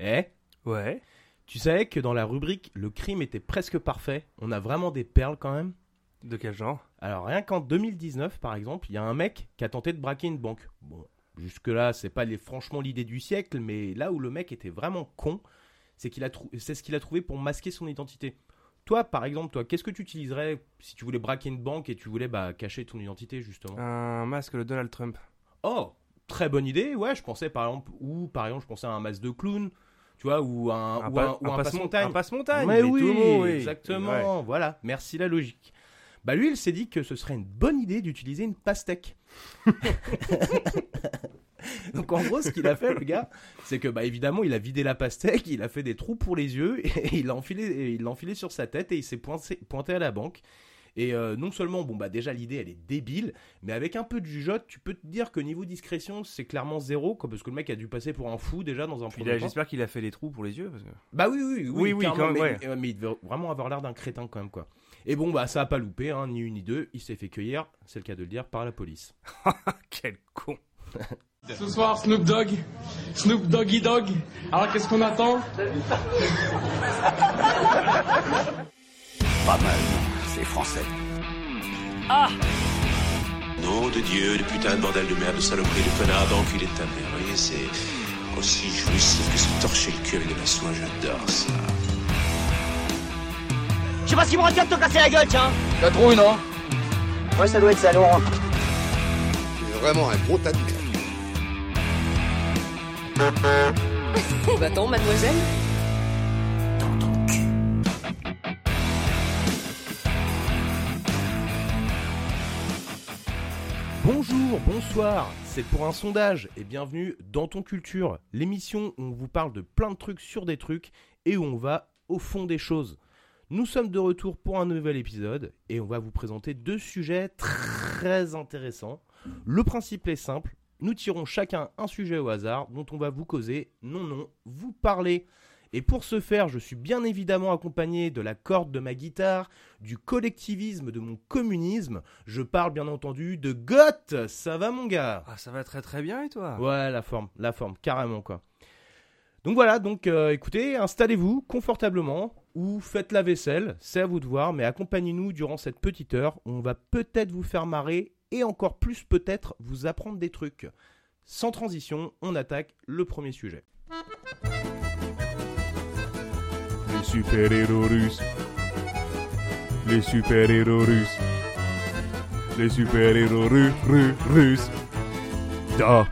Eh Ouais. Tu savais que dans la rubrique Le crime était presque parfait, on a vraiment des perles quand même? De quel genre? Alors rien qu'en 2019 par exemple, il y a un mec qui a tenté de braquer une banque. Bon, jusque-là, c'est pas les, franchement l'idée du siècle, mais là où le mec était vraiment con, c'est qu'il a c'est ce qu'il a trouvé pour masquer son identité. Toi, par exemple, toi, qu'est-ce que tu utiliserais si tu voulais braquer une banque et tu voulais bah, cacher ton identité justement? Un masque de Donald Trump. Oh, très bonne idée. Ouais, je pensais par exemple, ou par exemple, je pensais à un masque de clown, tu vois, ou un, Un ou un, un passe-mon- passe-montagne. Mais tout oui, oui. exactement. Voilà, merci la logique. Bah lui, il s'est dit que ce serait une bonne idée d'utiliser une pastèque. Donc en gros, ce qu'il a fait, le gars, c'est que bah évidemment, il a vidé la pastèque, il a fait des trous pour les yeux, et il l'a enfilé, il l'a enfilé sur sa tête et il s'est pointé, pointé à la banque. Et euh, non seulement, bon bah déjà l'idée elle est débile, mais avec un peu de jugeote, tu peux te dire que niveau discrétion, c'est clairement zéro, quoi, parce que le mec a dû passer pour un fou déjà dans un Puis premier. J'espère qu'il a fait les trous pour les yeux. Parce que... Bah oui, oui, oui, Oui, quand même, mais, ouais. euh, mais il devait vraiment avoir l'air d'un crétin quand même, quoi. Et bon, bah ça a pas loupé, hein, ni une ni deux, il s'est fait cueillir, c'est le cas de le dire, par la police. Quel con. Ce soir, Snoop Dogg, Snoop Doggy Dogg. Alors qu'est-ce qu'on attend? Pas mal, c'est français. Ah Nom de Dieu, de putain de bordel de merde, de saloperie, de connard, d'enculé de ta mère. Vous voyez, c'est aussi jouissif que se torcher le cul avec de la soie, j'adore ça. Je sais pas si mon radio te casser la gueule, tiens La trouille, non? Ouais, ça doit être ça, Laurent. C'est vraiment un gros tas de merde. Va-t'en, mademoiselle Bonjour, bonsoir, c'est pour un sondage et bienvenue dans Ton Culture, l'émission où on vous parle de plein de trucs sur des trucs et où on va au fond des choses. Nous sommes de retour pour un nouvel épisode et on va vous présenter deux sujets très intéressants. Le principe est simple, nous tirons chacun un sujet au hasard dont on va vous causer, non non, vous parler. Et pour ce faire, je suis bien évidemment accompagné de la corde de ma guitare, du collectivisme de mon communisme. Je parle bien entendu de Goth. Ça va mon gars? Ah, ça va très très bien et toi? Ouais, la forme, la forme, carrément quoi. Donc voilà, donc euh, écoutez, installez-vous confortablement ou faites la vaisselle, c'est à vous de voir, mais accompagnez-nous durant cette petite heure. On va peut-être vous faire marrer et encore plus peut-être vous apprendre des trucs. Sans transition, on attaque le premier sujet. Les super-héros russes. Les super-héros russes. Les super-héros ru- ru- russes. Da.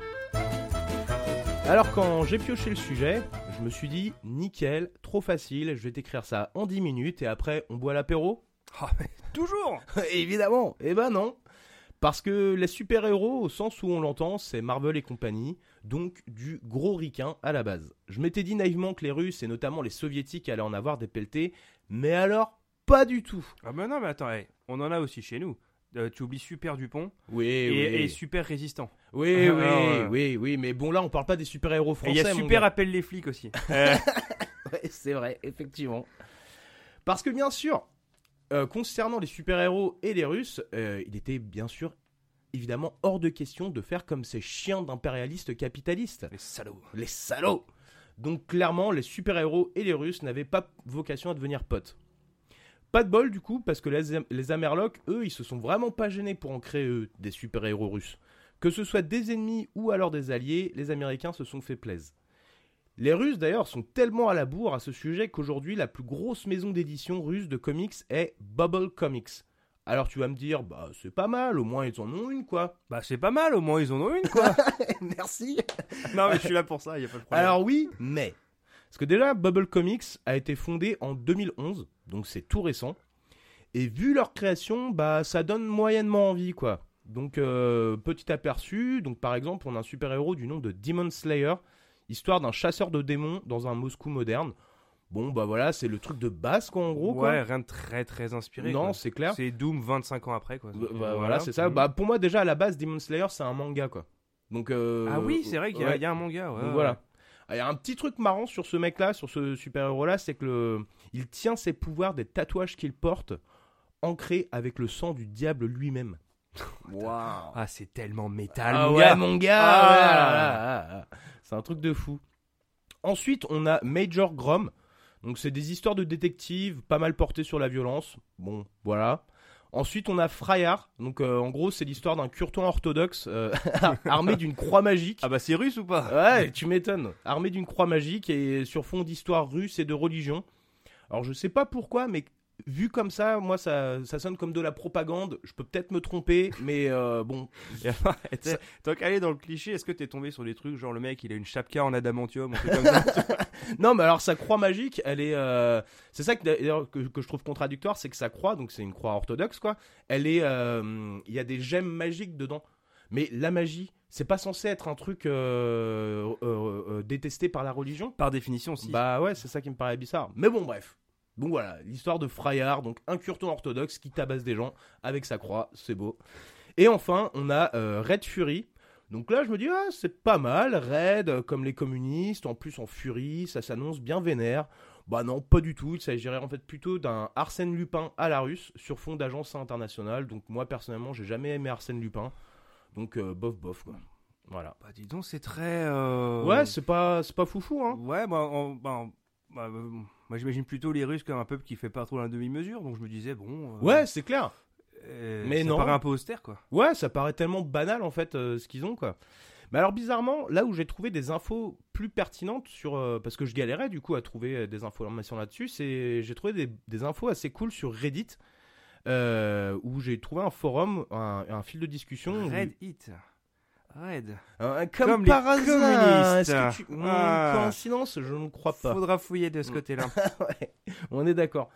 Alors quand j'ai pioché le sujet, je me suis dit, nickel, trop facile, je vais t'écrire ça en 10 minutes et après on boit l'apéro Ah, mais Toujours Évidemment, eh ben non. Parce que les super-héros, au sens où on l'entend, c'est Marvel et compagnie, donc du gros ricain à la base. Je m'étais dit naïvement que les Russes et notamment les Soviétiques allaient en avoir des pelletés, mais alors pas du tout. Ah, bah non, mais attends, hey, on en a aussi chez nous. Euh, tu oublies Super Dupont Oui, et, oui. et Super Résistant. oui, Ah, oui, ouais. oui, oui, mais bon là on parle pas des super-héros français. il y a Super gars. Appelle les flics aussi. Euh, Ouais, c'est vrai, effectivement. Parce que bien sûr, euh, concernant les super-héros et les Russes, euh, il était bien sûr évidemment hors de question de faire comme ces chiens d'impérialistes capitalistes. les salauds. Les salauds Donc clairement, les super-héros et les Russes n'avaient pas vocation à devenir potes. Pas de bol du coup, parce que les, les Amerlocs, eux, ils se sont vraiment pas gênés pour en créer eux, des super-héros russes. Que ce soit des ennemis ou alors des alliés, les Américains se sont fait plaisir. Les Russes d'ailleurs sont tellement à la bourre à ce sujet qu'aujourd'hui la plus grosse maison d'édition russe de comics est Bubble Comics. Alors tu vas me dire, bah c'est pas mal, au moins ils en ont une quoi. Bah c'est pas mal, au moins ils en ont une quoi. Merci. non mais je suis là pour ça, y a pas de problème. Alors oui, mais. Parce que déjà, Bubble Comics a été fondé en 2011, donc c'est tout récent. Et vu leur création, bah ça donne moyennement envie, quoi. Donc euh, petit aperçu, donc par exemple, on a un super-héros du nom de Demon Slayer, histoire d'un chasseur de démons dans un Moscou moderne. Bon bah voilà, c'est le truc de base quoi en gros ouais, quoi. rien de très très inspiré. Non, c'est clair. C'est Doom 25 ans après quoi. Bah, bah, voilà, c'est ça. Mhm. Bah pour moi déjà à la base Demon Slayer c'est un manga quoi. Donc euh, ah oui, c'est vrai qu'il y, a- ouais. il y a un manga. Ouais, Donc voilà. Il y a un petit truc marrant sur ce mec-là, sur ce super-héros-là, c'est que le... il tient ses pouvoirs des tatouages qu'il porte, ancrés avec le sang du diable lui-même. Waouh. Ah, c'est tellement métal, Ah mon ouais, gars. mon gars. Ah. ouais. C'est un truc de fou. Ensuite, on a Major Grom. Donc, c'est des histoires de détectives, pas mal portées sur la violence. Bon, voilà. Ensuite, on a Frayar. Donc, euh, en gros, c'est l'histoire d'un curton orthodoxe euh, armé d'une croix magique. Ah bah c'est russe ou pas? Ouais, tu m'étonnes. Armé d'une croix magique et sur fond d'histoire russe et de religion. Alors, je sais pas pourquoi, mais vu comme ça, moi, ça, ça sonne comme de la propagande. Je peux peut-être me tromper, mais euh, bon. Tant qu'à aller dans le cliché, est-ce que t'es tombé sur des trucs genre le mec il a une chapka en adamantium, comme ça Non, mais alors sa croix magique, elle est. euh, C'est ça que, que, que je trouve contradictoire, c'est que sa croix, donc c'est une croix orthodoxe, quoi. Elle est. euh, Il y a des gemmes magiques dedans. Mais la magie, c'est pas censé être un truc détesté par la religion? Par définition, si. Bah ouais, c'est ça qui me paraît bizarre. Mais bon, bref. Bon voilà, l'histoire de Frayard, donc un curton orthodoxe qui tabasse des gens avec sa croix, c'est beau. Et enfin, on a euh, Red Fury. Donc là, je me dis, ah, c'est pas mal, Red, euh, comme les communistes, en plus en furie, ça s'annonce bien vénère. Bah non, pas du tout, il s'agirait en fait plutôt d'un Arsène Lupin à la russe, sur fond d'agence internationale. Donc moi, personnellement, j'ai jamais aimé Arsène Lupin. Donc euh, bof bof, quoi. Voilà. Bah dis donc, c'est très. euh, Ouais, c'est pas, c'est pas foufou, hein. Ouais, bah, bah, bah, euh, moi j'imagine plutôt les Russes comme un peuple qui fait pas trop la demi-mesure, donc je me disais, bon. euh, Ouais, c'est clair. euh, mais ça non. paraît un peu austère quoi. Ouais, ça paraît tellement banal en fait euh, ce qu'ils ont quoi. Mais alors bizarrement, là où j'ai trouvé des infos plus pertinentes sur euh, parce que je galérais du coup à trouver euh, des informations là-dessus, c'est j'ai trouvé des, des infos assez cool sur Reddit euh, où j'ai trouvé un forum, un, un fil de discussion. où- Red Hit. Red. Un- comme, Comme les par hasard. communistes. Est-ce que tu... Ah. coïncidence, je ne crois pas. Faudra fouiller de ce côté-là. Ouais, on est d'accord.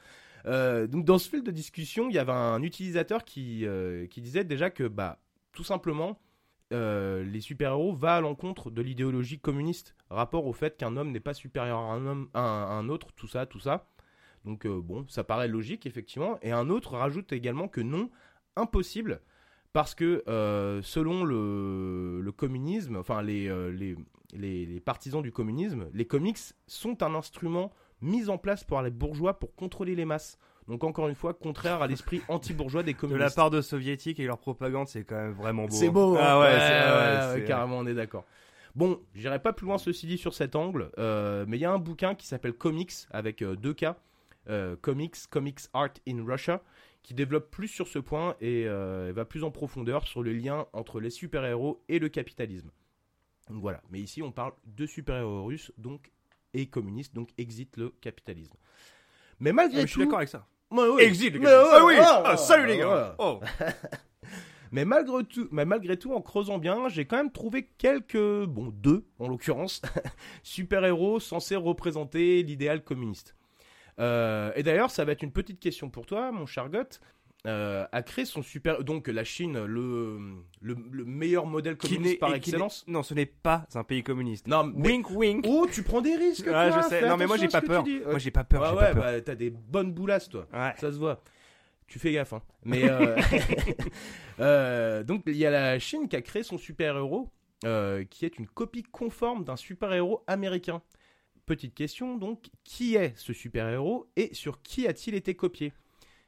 Euh, donc dans ce fil de discussion, il y avait un utilisateur qui, euh, qui disait déjà que bah tout simplement euh, les super-héros va à l'encontre de l'idéologie communiste, rapport au fait qu'un homme n'est pas supérieur à un homme à un, à un autre, tout ça, tout ça. Donc euh, bon, ça paraît logique effectivement. Et un autre rajoute également que non, impossible, parce que euh, selon le, le communisme, enfin les, euh, les, les, les partisans du communisme, les comics sont un instrument mis en place par les bourgeois pour contrôler les masses. Donc encore une fois, contraire à l'esprit anti-bourgeois des De communistes. la part de soviétiques et leur propagande, c'est quand même vraiment beau. C'est hein. beau. Ah hein. ouais, Ouais, c'est- ouais, ouais, ouais, c'est- carrément, on est d'accord. Bon, j'irai pas plus loin ceci dit sur cet angle, euh, mais il y a un bouquin qui s'appelle Comics avec deux K, Comics, Comics Art in Russia, qui développe plus sur ce point et euh, va plus en profondeur sur le lien entre les super-héros et le capitalisme. Donc voilà, mais ici on parle de super-héros russes donc et communistes, donc exit le capitalisme. Mais malgré Ah, mais je suis tout, d'accord avec ça. Ouais, ouais. Exit le Mais capitalisme. ouais, Ah oui Ah, Salut les gars Oh Mais malgré tout, mais malgré tout, en creusant bien, j'ai quand même trouvé quelques, bon, deux en l'occurrence, super-héros censés représenter l'idéal communiste. Euh, et d'ailleurs, ça va être une petite question pour toi, mon cher Goth. Euh, a créé son super. Donc, la Chine, le, le, le meilleur modèle communiste par excellence. Non, ce n'est pas un pays communiste. Non, mais. Wink wink Oh, tu prends des risques. Ouais, toi, je sais. Non, mais moi, j'ai pas peur. Moi j'ai pas peur, Ouais, j'ai ouais, bah, t'as des bonnes boulasses, toi. Ouais. Ça se voit. Tu fais gaffe, hein. Mais euh, euh, donc il y a la Chine qui a créé son super-héros, euh, qui est une copie conforme d'un super-héros américain. Petite question donc, qui est ce super-héros et sur qui a-t-il été copié?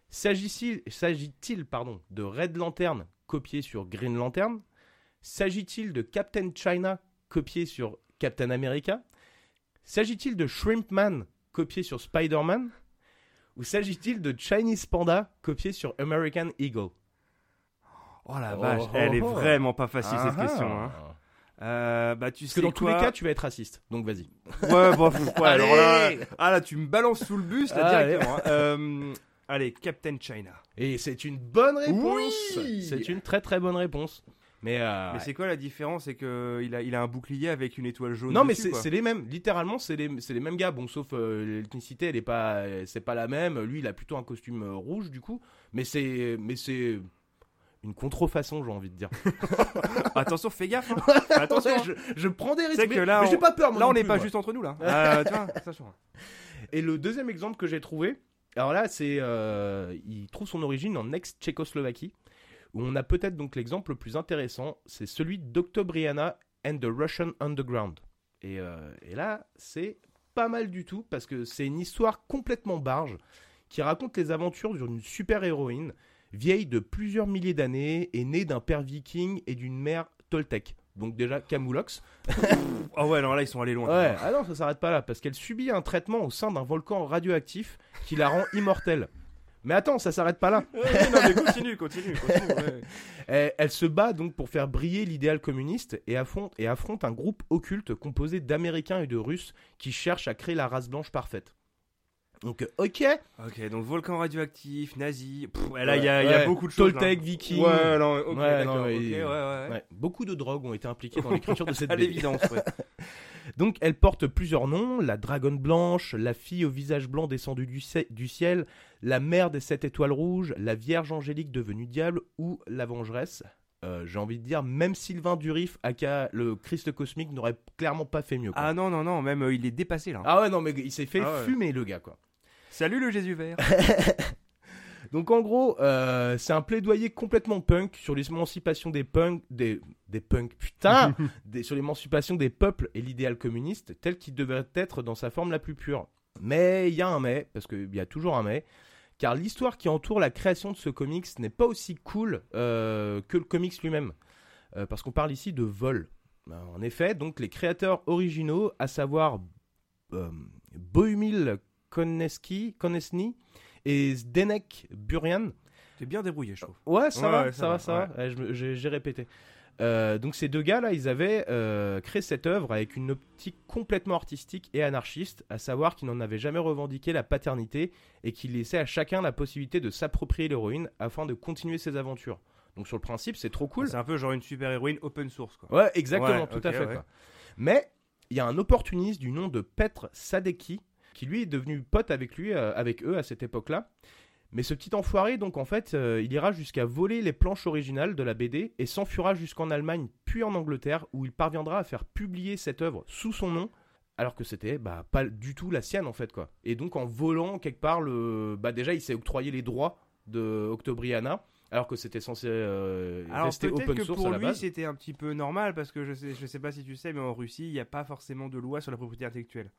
S'agit-il, s'agit-il pardon, de Red Lantern copié sur Green Lantern? S'agit-il de Captain China copié sur Captain America? S'agit-il de Shrimp Man copié sur Spider-Man? Ou s'agit-il de Chinese Panda copié sur American Eagle? Oh la Oh, vache, oh, elle est oh. vraiment pas facile cette Ah, question. ah. Hein. Euh, bah tu Parce sais que dans tous les cas, tu vas être raciste. Donc vas-y. Ouais, bon, faut- ouais, alors là, Allez ah là, tu me balances sous le bus là Allez. directement. hein. Euh, allez, Captain China. Et c'est une bonne réponse. Oui c'est une très très bonne réponse. Mais, euh, Mais c'est quoi la différence? C'est que il a, il a un bouclier avec une étoile jaune. non mais dessus, c'est les mêmes. Littéralement, c'est les, c'est les mêmes gars. Bon, sauf euh, l'ethnicité, elle est pas, c'est pas la même. Lui, il a plutôt un costume euh, rouge du coup. Mais c'est, mais c'est une contrefaçon, j'ai envie de dire. Attention, fais gaffe. hein. Attention. je, je prends des risques. Mais- que là, mais j'ai pas peur. moi Là, on n'est pas moi. juste entre nous là. Euh, tu vois, attention. Et le deuxième exemple que j'ai trouvé, alors là, c'est, euh, il trouve son origine en ex-Tchécoslovaquie, où on a peut-être donc l'exemple le plus intéressant, c'est celui d'Octobriana and the Russian Underground. Et, euh, et là, c'est pas mal du tout, parce que c'est une histoire complètement barge, qui raconte les aventures d'une super-héroïne, vieille de plusieurs milliers d'années, et née d'un père viking et d'une mère toltèque. donc déjà Camoulox. Oh ouais, alors là, ils sont allés loin. Ouais, ah non, ça s'arrête pas là, parce qu'elle subit un traitement au sein d'un volcan radioactif qui la rend immortelle. Mais attends, ça s'arrête pas là. Ouais, non, mais continue, continue, continue. ouais. Elle, elle se bat donc pour faire briller l'idéal communiste et affronte, et affronte un groupe occulte composé d'Américains et de Russes qui cherchent à créer la race blanche parfaite. Donc, euh, ok. Ok, donc volcan radioactif, nazi. Pff, ouais, là, il y, a- y beaucoup de choses. Toltec. Viking. Ouais, non, ok, Ouais, d'accord, non, mais- ok, ouais, ouais, ouais. Ouais, beaucoup de drogues ont été impliquées dans l'écriture de cette À BD. l'évidence, ouais. Donc elle porte plusieurs noms, la dragonne blanche, la fille au visage blanc descendu du, cie- du ciel, la mère des sept étoiles rouges, la vierge angélique devenue diable ou la vengeresse. Euh, J'ai envie de dire, même Sylvain Durif, aka le Christ cosmique, n'aurait clairement pas fait mieux. quoi. Ah non, non, non, même euh, il est dépassé là. Ah ouais, non, mais il s'est fait Ah ouais. fumer le gars, quoi. Salut le Jésus vert. Donc en gros, euh, c'est un plaidoyer complètement punk sur l'émancipation des punks, des, des punks, putain, des- sur l'émancipation des peuples et l'idéal communiste tel qu'il devrait être dans sa forme la plus pure. Mais il y a un mais, parce qu'il y a toujours un mais, car l'histoire qui entoure la création de ce comics n'est pas aussi cool euh, que le comics lui-même, Euh, parce qu'on parle ici de vol. En effet, donc les créateurs originaux, à savoir Bohumil Koneski, Konesny et Zdenek Burian, T'es bien débrouillé, je trouve. Ouais, ça Ouais, va, ouais, ça, va, ça va. Ouais, me- J'ai répété. Euh, donc ces deux gars-là, ils avaient euh, créé cette œuvre avec une optique complètement artistique et anarchiste, à savoir qu'ils n'en avaient jamais revendiqué la paternité et qu'ils laissaient à chacun la possibilité de s'approprier l'héroïne afin de continuer ses aventures. Donc sur le principe, c'est trop cool. C'est un peu genre une super héroïne open source, quoi. Ouais, exactement, Ouais, tout à fait. ouais. quoi. Mais il y a un opportuniste du nom de Petr Sadeki qui lui est devenu pote avec lui, euh, avec eux à cette époque-là. Mais ce petit enfoiré, donc en fait, euh, il ira jusqu'à voler les planches originales de la BD et s'enfuira jusqu'en Allemagne puis en Angleterre où il parviendra à faire publier cette œuvre sous son nom. Alors que c'était bah, pas du tout la sienne en fait quoi. Et donc en volant quelque part le, bah déjà il s'est octroyé les droits de Octobriana alors que c'était censé euh, Alors rester open que source pour à la lui c'était un petit peu normal parce que je sais, je sais pas si tu sais, mais en Russie il n'y a pas forcément de loi sur la propriété intellectuelle.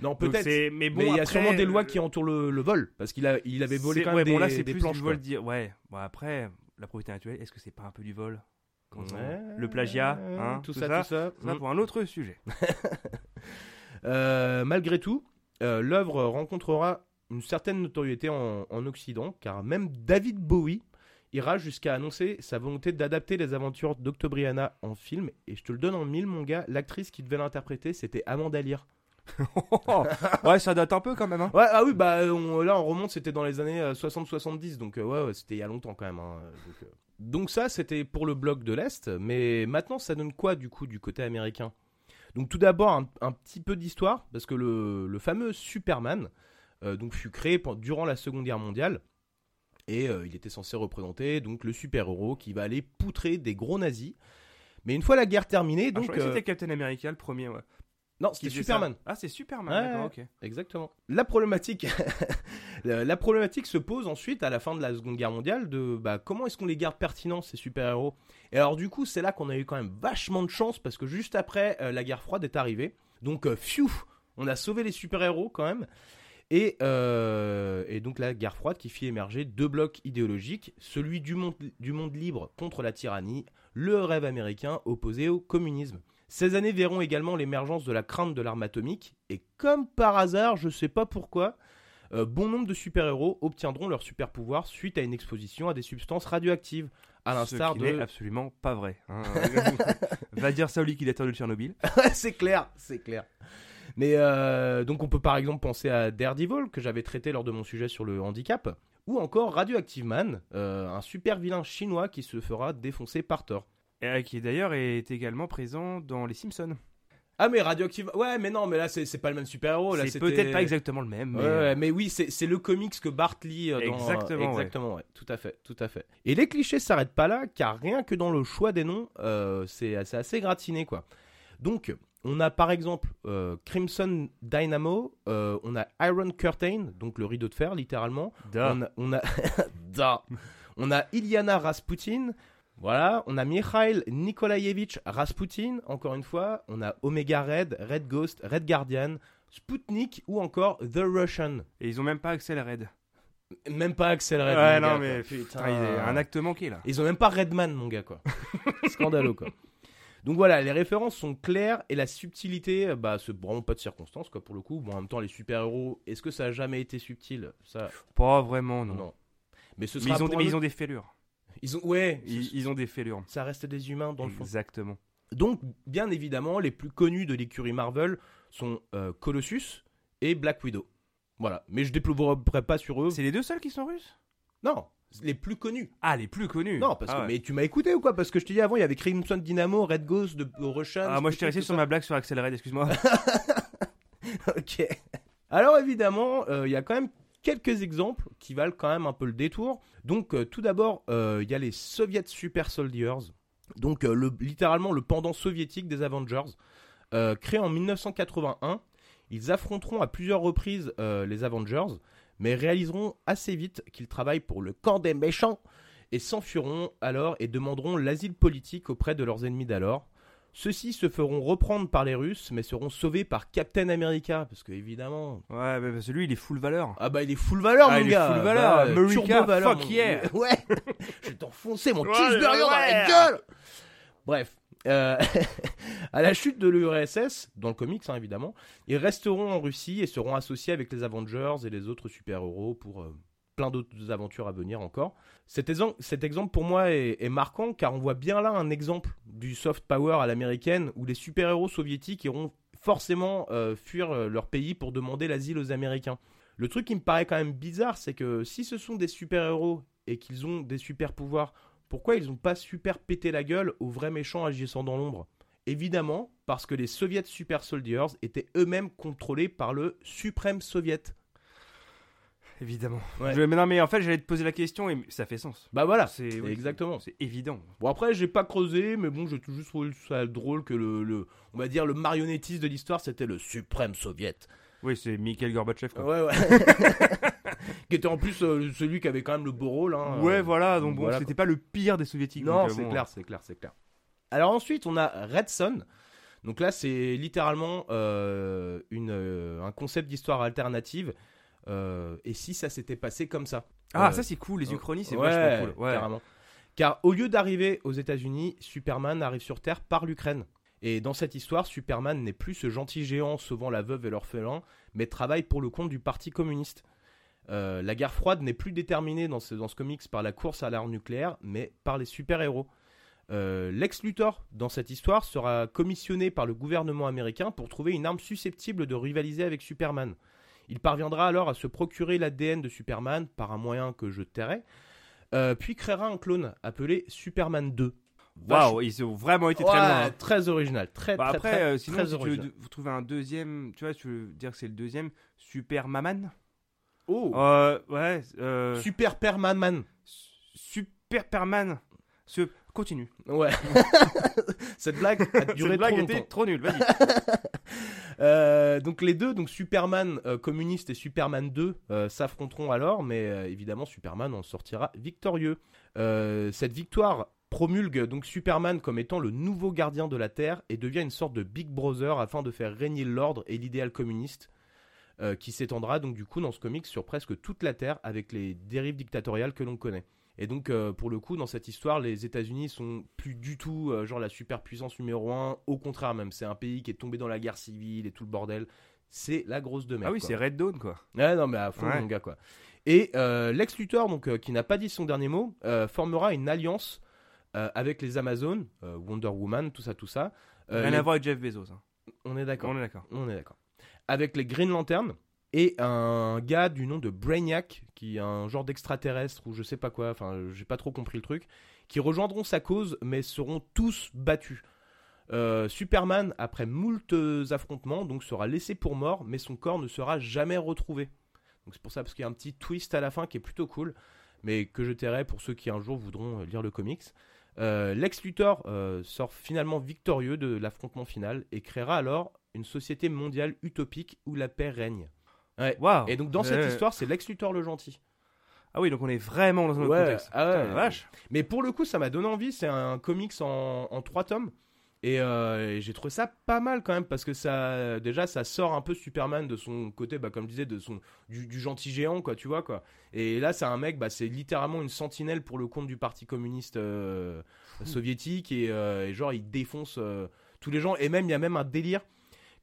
Non peut-être. mais bon, il y a sûrement des lois euh, qui entourent le, le vol, parce qu'il a, il avait volé quand même ouais, des, bon là c'est des plus planches. du quoi. vol dire. Ouais. Bon après la propriété intellectuelle, est-ce que c'est pas un peu du vol on- Le plagiat, hein, tout, tout ça, ça, tout ça. Ça Mm. pour un autre sujet. Euh, malgré tout, euh, l'œuvre rencontrera une certaine notoriété en, en Occident, car même David Bowie ira jusqu'à annoncer sa volonté d'adapter les aventures d'Octobriana en film. Et je te le donne en mille, mon gars, l'actrice qui devait l'interpréter, c'était Amanda Lear. ouais, ça date un peu quand même. Hein. Ouais, ah oui, bah on- là on remonte, c'était dans les années euh, 60-70, donc euh, ouais, ouais, c'était il y a longtemps quand même. hein, donc, euh. Donc ça, c'était pour le bloc de l'Est, mais maintenant ça donne quoi du coup du côté américain? Donc tout d'abord un, un petit peu d'histoire, parce que le, le fameux Superman euh, donc, fut créé durant la Seconde Guerre mondiale, et euh, il était censé représenter donc le super-héros qui va aller poutrer des gros nazis. Mais une fois la guerre terminée, Ah, je donc... que euh, c'était Captain America le premier. Ouais. Non, Qui c'était Superman. Ah c'est Superman. Ouais, D'accord, ok. Exactement. La problématique, la la problématique se pose ensuite à la fin de la Seconde Guerre mondiale de bah, comment est-ce qu'on les garde pertinents ces super-héros? Et alors du coup, c'est là qu'on a eu quand même vachement de chance parce que juste après euh, la guerre froide est arrivée. Donc euh, pfiou, on a sauvé les super-héros quand même. Et, euh, et donc la guerre froide qui fit émerger deux blocs idéologiques, celui du monde, du monde libre contre la tyrannie, le rêve américain opposé au communisme. Ces années verront également l'émergence de la crainte de l'arme atomique, et comme par hasard, je sais pas pourquoi, euh, bon nombre de super-héros obtiendront leur super-pouvoir suite à une exposition à des substances radioactives, à l'instar de... n'est absolument pas vrai. hein. Va dire ça au liquidateur de Tchernobyl. C'est clair, c'est clair. Mais euh, donc on peut par exemple penser à Daredevil que j'avais traité lors de mon sujet sur le handicap, ou encore Radioactive Man, euh, un super vilain chinois qui se fera défoncer par Thor. Et, euh, qui d'ailleurs est également présent dans Les Simpsons. Ah mais Radioactive, ouais mais non mais là c'est pas le même super héros là c'est peut-être pas exactement le même, mais Ouais, euh, ouais, mais oui, c'est le comics que Bart lit euh, dans... Exactement. Exactement, ouais. Tout à fait, tout à fait. Et les clichés s'arrêtent pas là, car rien que dans le choix des noms, euh, c'est c'est assez gratiné, quoi. Donc, on a par exemple euh, Crimson Dynamo, euh, on a Iron Curtain, donc le rideau de fer, littéralement. da. On a... On a, Da. on a Iliana Rasputin, voilà, on a Mikhail Nikolaevich Rasputin, encore une fois, on a Omega Red, Red Ghost, Red Guardian, Sputnik ou encore The Russian. Et ils ont même pas accès à la raid. Même pas Axel Red. ouais, non, gars, mais quoi. putain, il y a un acte manqué là. Ils ont même pas Redman, mon gars, quoi. Scandaleux, quoi. Donc voilà, les références sont claires et la subtilité, bah, c'est vraiment pas de circonstance, quoi, pour le coup. Bon, en même temps, les super-héros, est-ce que ça a jamais été subtil? Ça, Pas vraiment, non. non. Mais ce Mais, sera ils ont, pour mais ils ont des fêlures. Ils ont, ouais, Ils, ont des fêlures. ça reste des humains dans le fond. Exactement. Donc, bien évidemment, les plus connus de l'écurie Marvel sont euh, Colossus et Black Widow. Voilà, mais je déploierai pas sur eux. C'est les deux seuls qui sont russes? Non, les plus connus. Ah, les plus connus. Non, parce Ah que ouais. mais tu m'as écouté ou quoi? Parce que je t'ai dit avant, il y avait Crimson Dynamo, Red Ghost, de Russian. Ah, moi je t'ai resté sur ça. ma blague sur Axel Red, excuse-moi. ok. Alors évidemment, euh, il y a quand même quelques exemples qui valent quand même un peu le détour. Donc euh, tout d'abord, euh, il y a les Soviet Super Soldiers, donc euh, le, littéralement le pendant soviétique des Avengers, créé en 1981. Ils affronteront à plusieurs reprises les Avengers, mais réaliseront assez vite qu'ils travaillent pour le camp des méchants et s'enfuiront alors et demanderont l'asile politique auprès de leurs ennemis d'alors. Ceux-ci se feront reprendre par les Russes, mais seront sauvés par Captain America, parce que évidemment. ouais, mais parce que lui il est full valeur. Ah bah il est full valeur, Ah, mon il est gars. full valeur. Bah, America, turbo valeur, fuck mon- yeah. Ouais. Je vais t'enfoncer mon Ouais, cheeseburger dans la ouais. gueule. Bref. euh, à la chute de l'URSS, dans le comics hein, évidemment, ils resteront en Russie et seront associés avec les Avengers et les autres super-héros pour euh, plein d'autres aventures à venir encore. Cet, exem- cet exemple pour moi est, est marquant car on voit bien là un exemple du soft power à l'américaine où les super-héros soviétiques iront forcément euh, fuir euh, leur pays pour demander l'asile aux Américains. Le truc qui me paraît quand même bizarre, c'est que si ce sont des super-héros et qu'ils ont des super-pouvoirs, pourquoi ils n'ont pas super pété la gueule aux vrais méchants agissant dans l'ombre? Évidemment, parce que les Soviets Super Soldiers étaient eux-mêmes contrôlés par le Suprême Soviet. Évidemment. Ouais. Je- mais non, mais en fait j'allais te poser la question et ça fait sens. Bah voilà, C'est oui, exactement. C'est évident. Bon après j'ai pas creusé, mais bon j'ai toujours trouvé ça drôle que le, le- on va dire le marionnettiste de l'histoire c'était le Suprême Soviet. Oui, c'est Mikhail Gorbatchev. Quoi. Ouais ouais. qui était en plus euh, celui qui avait quand même le beau rôle. Hein, Ouais, Euh, voilà, donc bon, voilà, c'était pas le pire des soviétiques. Non, donc, euh, c'est bon, clair, c'est clair, c'est clair. Alors ensuite, on a Red Son. Donc là, c'est littéralement euh, une, euh, un concept d'histoire alternative. Euh, et si ça s'était passé comme ça Ah, Euh, ça c'est cool, les Uchronies, c'est ouais, vachement cool. Ouais. carrément. Car au lieu d'arriver aux États-Unis, Superman arrive sur Terre par l'Ukraine. Et dans cette histoire, Superman n'est plus ce gentil géant sauvant la veuve et l'orphelin, mais travaille pour le compte du Parti communiste. Euh, la guerre froide n'est plus déterminée dans ce, dans ce comics par la course à l'arme nucléaire, mais par les super-héros. Euh, Lex Luthor, dans cette histoire, sera commissionné par le gouvernement américain pour trouver une arme susceptible de rivaliser avec Superman. Il parviendra alors à se procurer l'ADN de Superman par un moyen que je tairai, euh, puis créera un clone appelé Superman 2. Waouh, ils ont vraiment été Ouais, très loin. hein. très original, très Bah très après, très, euh, sinon, très si tu veux, original. de- vous trouvez un deuxième, tu vois, tu veux dire que c'est le deuxième, Super Maman Oh, Euh, ouais, euh, Super. Super Perman. Ce... Continue. Ouais. Cette blague a duré Cette blague trop était trop nulle, vas-y. Euh, donc les deux, donc Superman euh, communiste et Superman 2 euh, s'affronteront alors, mais évidemment Superman en sortira victorieux. Cette victoire promulgue donc Superman comme étant le nouveau gardien de la Terre et devient une sorte de Big Brother afin de faire régner l'ordre et l'idéal communiste. qui s'étendra donc du coup dans ce comic sur presque toute la Terre avec les dérives dictatoriales que l'on connaît. Et donc euh, pour le coup dans cette histoire les États-Unis sont plus du tout euh, genre la superpuissance numéro un, au contraire même c'est un pays qui est tombé dans la guerre civile et tout le bordel. C'est la grosse de merde. Ah oui, c'est Red Dawn, quoi. Ouais, non, mais à fond, Ouais. mon gars, quoi. Et euh, Lex Luthor, donc, qui n'a pas dit son dernier mot, formera une alliance avec les Amazones, Wonder Woman, tout ça, tout ça. Rien les- à voir avec Jeff Bezos. hein. On est d'accord. On est d'accord. On est d'accord. Avec les Green Lantern et un gars du nom de Brainiac, qui est un genre d'extraterrestre ou je sais pas quoi, enfin, j'ai pas trop compris le truc, qui rejoindront sa cause mais seront tous battus. Euh, Superman, après moult affrontements, donc sera laissé pour mort, mais son corps ne sera jamais retrouvé. Donc c'est pour ça parce qu'il y a un petit twist à la fin qui est plutôt cool, mais que je tairai pour ceux qui un jour voudront euh, lire le comics. Euh, Lex Luthor euh, sort finalement victorieux de l'affrontement final et créera alors une société mondiale utopique où la paix règne. Ouais. Et donc dans cette histoire, c'est Lex Luthor le gentil. Ah oui, donc on est vraiment dans un autre Ouais, contexte. ah ouais. Putain, vache. Mais pour le coup, ça m'a donné envie. C'est un comics en, en trois tomes. Et, euh, et j'ai trouvé ça pas mal quand même parce que ça, déjà, ça sort un peu Superman de son côté, bah, comme je disais, de son du, du gentil géant, quoi, tu vois quoi. Et là, c'est un mec, bah, c'est littéralement une sentinelle pour le compte du Parti communiste euh, soviétique et, euh, et genre il défonce tous les gens. Et même il y a même un délire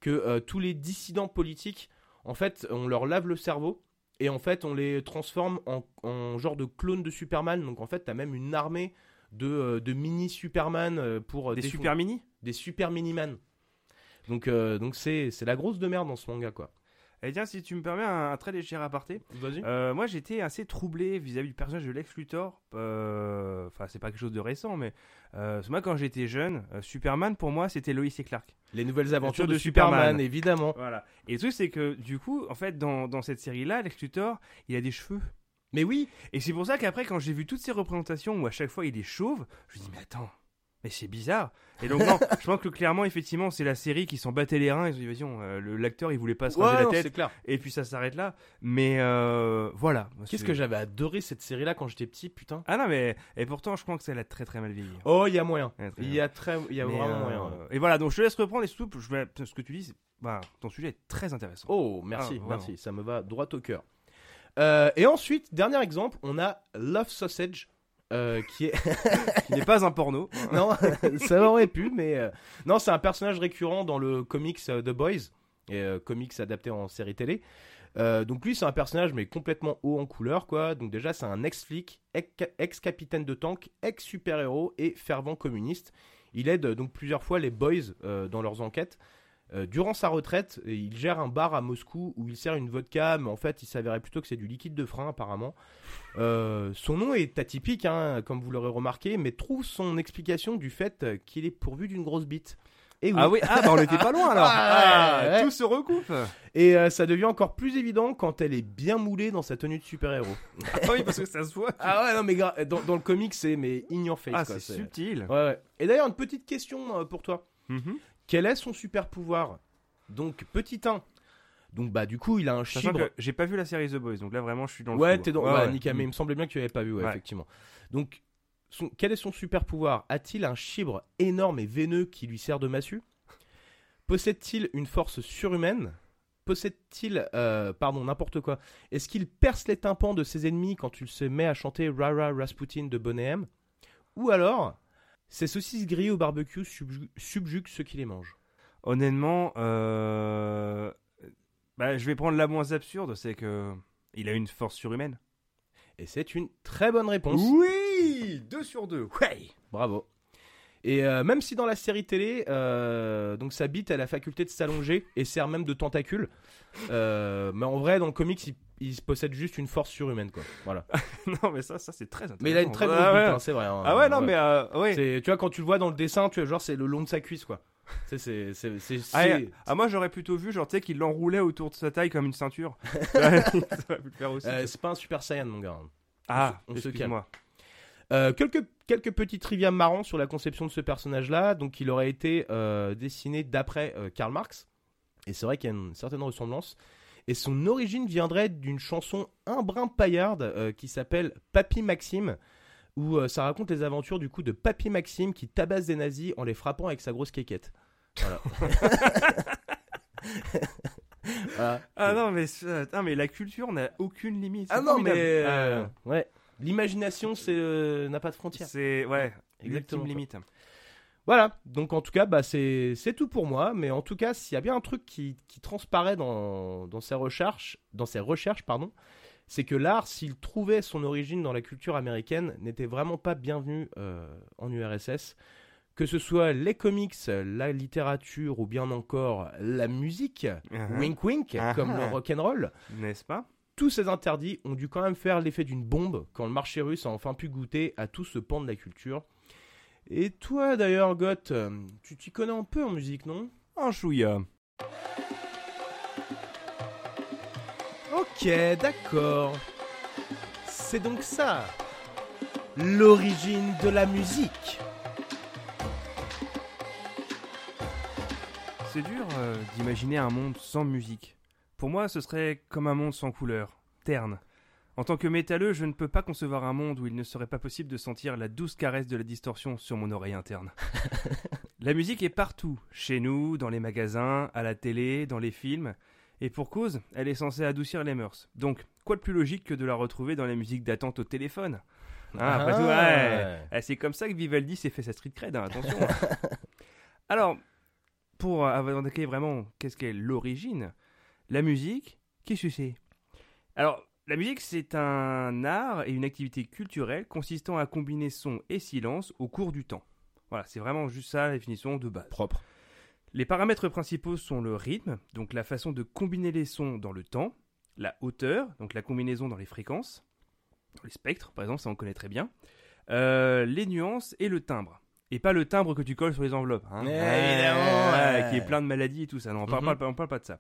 que tous les dissidents politiques, en fait, on leur lave le cerveau. Et en fait, on les transforme en, en genre de clones de Superman. Donc en fait, t'as même une armée de, euh, de mini Superman euh, pour euh, Des super mini? Des super miniman. Donc euh, donc c'est c'est la grosse de merde dans ce manga quoi. Eh bien, si tu me permets un, un très léger aparté, Vas-y. Euh, moi, j'étais assez troublé vis-à-vis du personnage de Lex Luthor. Euh, Enfin, c'est pas quelque chose de récent, mais euh, moi, quand j'étais jeune, euh, Superman pour moi, c'était Lois et Clark. Les nouvelles aventures de, de Superman, Superman. évidemment. Voilà. Et le truc, c'est que du coup, en fait, dans, dans cette série-là, Lex Luthor, il a des cheveux. Mais oui, Et c'est pour ça qu'après, quand j'ai vu toutes ces représentations où à chaque fois il est chauve, je me dis, mais attends, mais c'est bizarre. Et donc, non, je pense que clairement, effectivement, c'est la série qui s'en battait les reins. Ils ont dit, vas-y, on, euh, le- l'acteur, il voulait pas se raser Ouais, la tête. clair. Et puis ça s'arrête là. Mais euh, voilà. Qu'est-ce que j'avais adoré cette série là quand j'étais petit, putain? Ah non, mais. Et pourtant, je crois que ça l'a très très mal vieilli. Oh, il y a moyen. Ouais, très Il y a très il y a Mais, vraiment euh, moyen. Et voilà, donc je te laisse reprendre et surtout, je vais- ce que tu dis, c'est- bah, ton sujet est très intéressant. Oh, merci, Ah, merci, ça me va droit au cœur. Euh, et ensuite, dernier exemple, on a Love Sausage, euh, qui est Qui n'est pas un porno. non, ça aurait pu, mais euh, non, c'est un personnage récurrent dans le comics euh, The Boys, et euh, comics adapté en série télé. Donc lui, c'est un personnage mais complètement haut en couleur, quoi. Donc déjà, c'est un ex-flic, ex- ex-capitaine de tank, ex-super-héros et fervent communiste. Il aide donc plusieurs fois les Boys dans leurs enquêtes. Euh, durant sa retraite, et il gère un bar à Moscou où il sert une vodka, mais en fait, il s'avérait plutôt que c'est du liquide de frein, apparemment. Euh, son nom est atypique, hein, comme vous l'aurez remarqué, mais trouve son explication du fait euh, qu'il est pourvu d'une grosse bite. Et oui. Ah oui, ah bah on était pas loin alors. Ah, ouais. Tout se recoupe. Et euh, ça devient encore plus évident quand elle est bien moulée dans sa tenue de super-héros. Ah oui, parce que ça se voit. ah ouais, non, mais dans, dans le comic, c'est mais in your face. Ah, c'est subtil. Ouais, ouais. Et d'ailleurs, une petite question euh, pour toi. Mhm. Quel est son super pouvoir? Donc, petit 1. Donc, bah, du coup, il a un Sachant chibre. que j'ai pas vu la série The Boys, donc là vraiment je suis dans le Ouais, flou. t'es dans. Ouais. nickel, mais il me semblait bien que tu l'avais pas vu, ouais, Ouais. effectivement. Donc, son... quel est son super pouvoir? A-t-il un chibre énorme et veineux qui lui sert de massue? Possède-t-il une force surhumaine? Possède-t-il, euh, pardon, n'importe quoi? Est-ce qu'il perce les tympans de ses ennemis quand il se met à chanter Rara Rasputin de Bonnet M? Ou alors, ses saucisses grillées au barbecue subju- subjuguent ceux qui les mangent Honnêtement, euh... bah, je vais prendre la moins absurde, c'est que il a une force surhumaine. Et c'est une très bonne réponse. Oui 2 sur 2. Ouais. Bravo. Et euh, même si dans la série télé, euh, donc sa bite a la faculté de s'allonger et sert même de tentacule, euh, mais en vrai dans le comics il, il possède juste une force surhumaine quoi. Voilà. non mais ça ça c'est très intéressant. Mais il a une très grosse ah, bite, ouais. hein, c'est vrai. hein. Ah ouais non mais euh, ouais. C'est- tu vois quand tu le vois dans le dessin, tu vois genre c'est le long de sa cuisse quoi. C'est Ah, ah, moi j'aurais plutôt vu genre tu sais qu'il l'enroulait autour de sa taille comme une ceinture. ça aurait pu le faire aussi. euh, c'est pas un super saiyan mon gars. ah, on se excuse-moi. Euh, quelques, quelques petits trivia marrants sur la conception de ce personnage-là. Donc, il aurait été euh, dessiné d'après euh, Karl Marx. Et c'est vrai qu'il y a une certaine ressemblance. Et son origine viendrait d'une chanson un brin paillarde euh, qui s'appelle Papy Maxime, où euh, ça raconte les aventures du coup de Papy Maxime qui tabasse des nazis en les frappant avec sa grosse quéquette. Voilà. Voilà. Ah non mais ah, mais la culture n'a aucune limite. Ah non, mais euh, ouais. L'imagination, c'est euh, n'a pas de Ah, frontières. c'est ouais, exactement limite. Voilà, donc en tout cas, bah, c'est c'est tout pour moi. Mais en tout cas, s'il y a bien un truc qui, qui transparaît dans, dans ses recherches, dans ses recherches pardon, c'est que l'art, s'il trouvait son origine dans la culture américaine, n'était vraiment pas bienvenu euh, en URSS. Que ce soit les comics, la littérature ou bien encore la musique, Uh-huh. wink wink, Ah. comme le rock'n'roll, N'est-ce pas? tous ces interdits ont dû quand même faire l'effet d'une bombe quand le marché russe a enfin pu goûter à tout ce pan de la culture. Et toi d'ailleurs, Goth, euh, tu t'y connais un peu en musique, non? Un chouïa. Ok, d'accord. C'est donc ça, l'origine de la musique. C'est dur euh, d'imaginer un monde sans musique. Pour moi, ce serait comme un monde sans couleur, terne. En tant que métalleux, je ne peux pas concevoir un monde où il ne serait pas possible de sentir la douce caresse de la distorsion sur mon oreille interne. la musique est partout, chez nous, dans les magasins, à la télé, dans les films. Et pour cause, elle est censée adoucir les mœurs. Donc, quoi de plus logique que de la retrouver dans la musique d'attente au téléphone? Hein, après tout, ouais. Eh, C'est comme ça que Vivaldi s'est fait sa street cred, hein, attention. Alors, pour attaquer vraiment qu'est-ce qu'est l'origine, la musique, qu'est-ce que c'est? Alors, la musique, c'est un art et une activité culturelle consistant à combiner son et silence au cours du temps. Voilà, c'est vraiment juste ça la définition de base. Propre. Les paramètres principaux sont le rythme, donc la façon de combiner les sons dans le temps, la hauteur, donc la combinaison dans les fréquences, dans les spectres par exemple, ça on connaît très bien, euh, les nuances et le timbre. Et pas le timbre que tu colles sur les enveloppes. hein. Évidemment, Ouais, ouais. Qui est plein de maladies et tout ça. Non, on on parle pas de ça.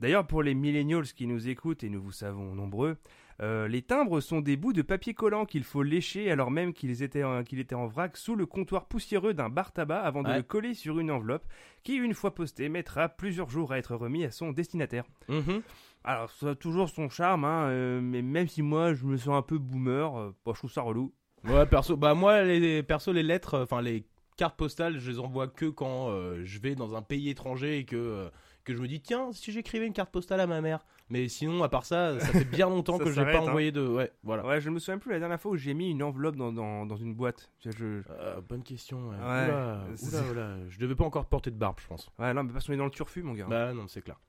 D'ailleurs, pour les millennials qui nous écoutent, et nous vous savons nombreux, euh, les timbres sont des bouts de papier collant qu'il faut lécher alors même qu'ils étaient, en- qu'il était en vrac sous le comptoir poussiéreux d'un bar tabac avant de le coller sur une enveloppe qui, une fois posté, mettra plusieurs jours à être remis à son destinataire. Mhm. Alors, ça a toujours son charme, hein, euh, mais même si moi je me sens un peu boomer, euh, bon, je trouve ça relou. Ouais, perso, bah moi, les, perso, les lettres, enfin les cartes postales, je les envoie que quand je vais dans un pays étranger et que, que je me dis, tiens, si j'écrivais une carte postale à ma mère. Mais sinon, à part ça, ça fait bien longtemps que j'ai pas hein. envoyé de. Ouais, voilà. Ouais, je me souviens plus la dernière fois où j'ai mis une enveloppe dans, dans, dans une boîte. Je- je- Euh, bonne question. Ouais. Ouais. Oula, oula, oula. Je devais pas encore porter de barbe, je pense. Ouais, non, mais parce qu'on est dans le turfu, mon gars. Bah non, c'est clair.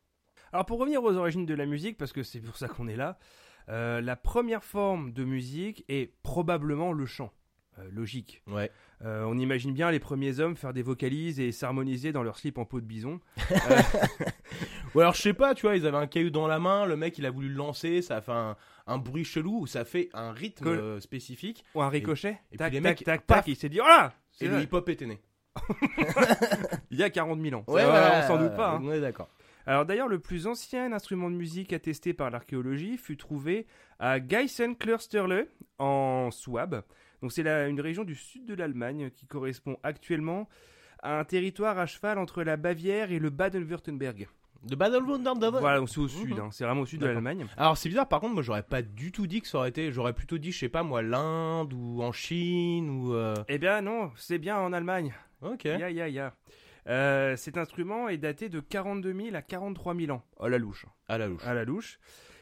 Alors pour revenir aux origines de la musique, parce que c'est pour ça qu'on est là, euh, la première forme de musique est probablement le chant. Euh, logique. Ouais. Euh, on imagine bien les premiers hommes faire des vocalises et s'harmoniser dans leur slip en peau de bison. Ou alors, je sais pas, tu vois, ils avaient un caillou dans la main, le mec il a voulu le lancer, ça a fait un, un bruit chelou, ou ça fait un rythme Que- euh, spécifique, Ou un ricochet. et puis tac, les tac, mecs, tac, paf tac. Il s'est dit, voilà C'est et le hip-hop était né. Il y a 40 000 ans. Ouais, voilà, on s'en doute pas. hein. On est d'accord. Alors d'ailleurs, le plus ancien instrument de musique attesté par l'archéologie fut trouvé à Geisenklosterle en Souabe. Donc c'est une région du sud de l'Allemagne qui correspond actuellement à un territoire à cheval entre la Bavière et le Baden-Württemberg. De Baden-Württemberg. Voilà, c'est au sud, Mhm. hein, c'est vraiment au sud de l'Allemagne. Alors c'est bizarre, par contre, moi j'aurais pas du tout dit que ça aurait été. J'aurais plutôt dit, je sais pas moi, l'Inde ou en Chine ou. euh, Eh bien non, c'est bien en Allemagne. Ok. Ya, ya, ya. Euh, cet instrument est daté de 42 000 à 43 000 ans. À la louche. À la louche. À la louche.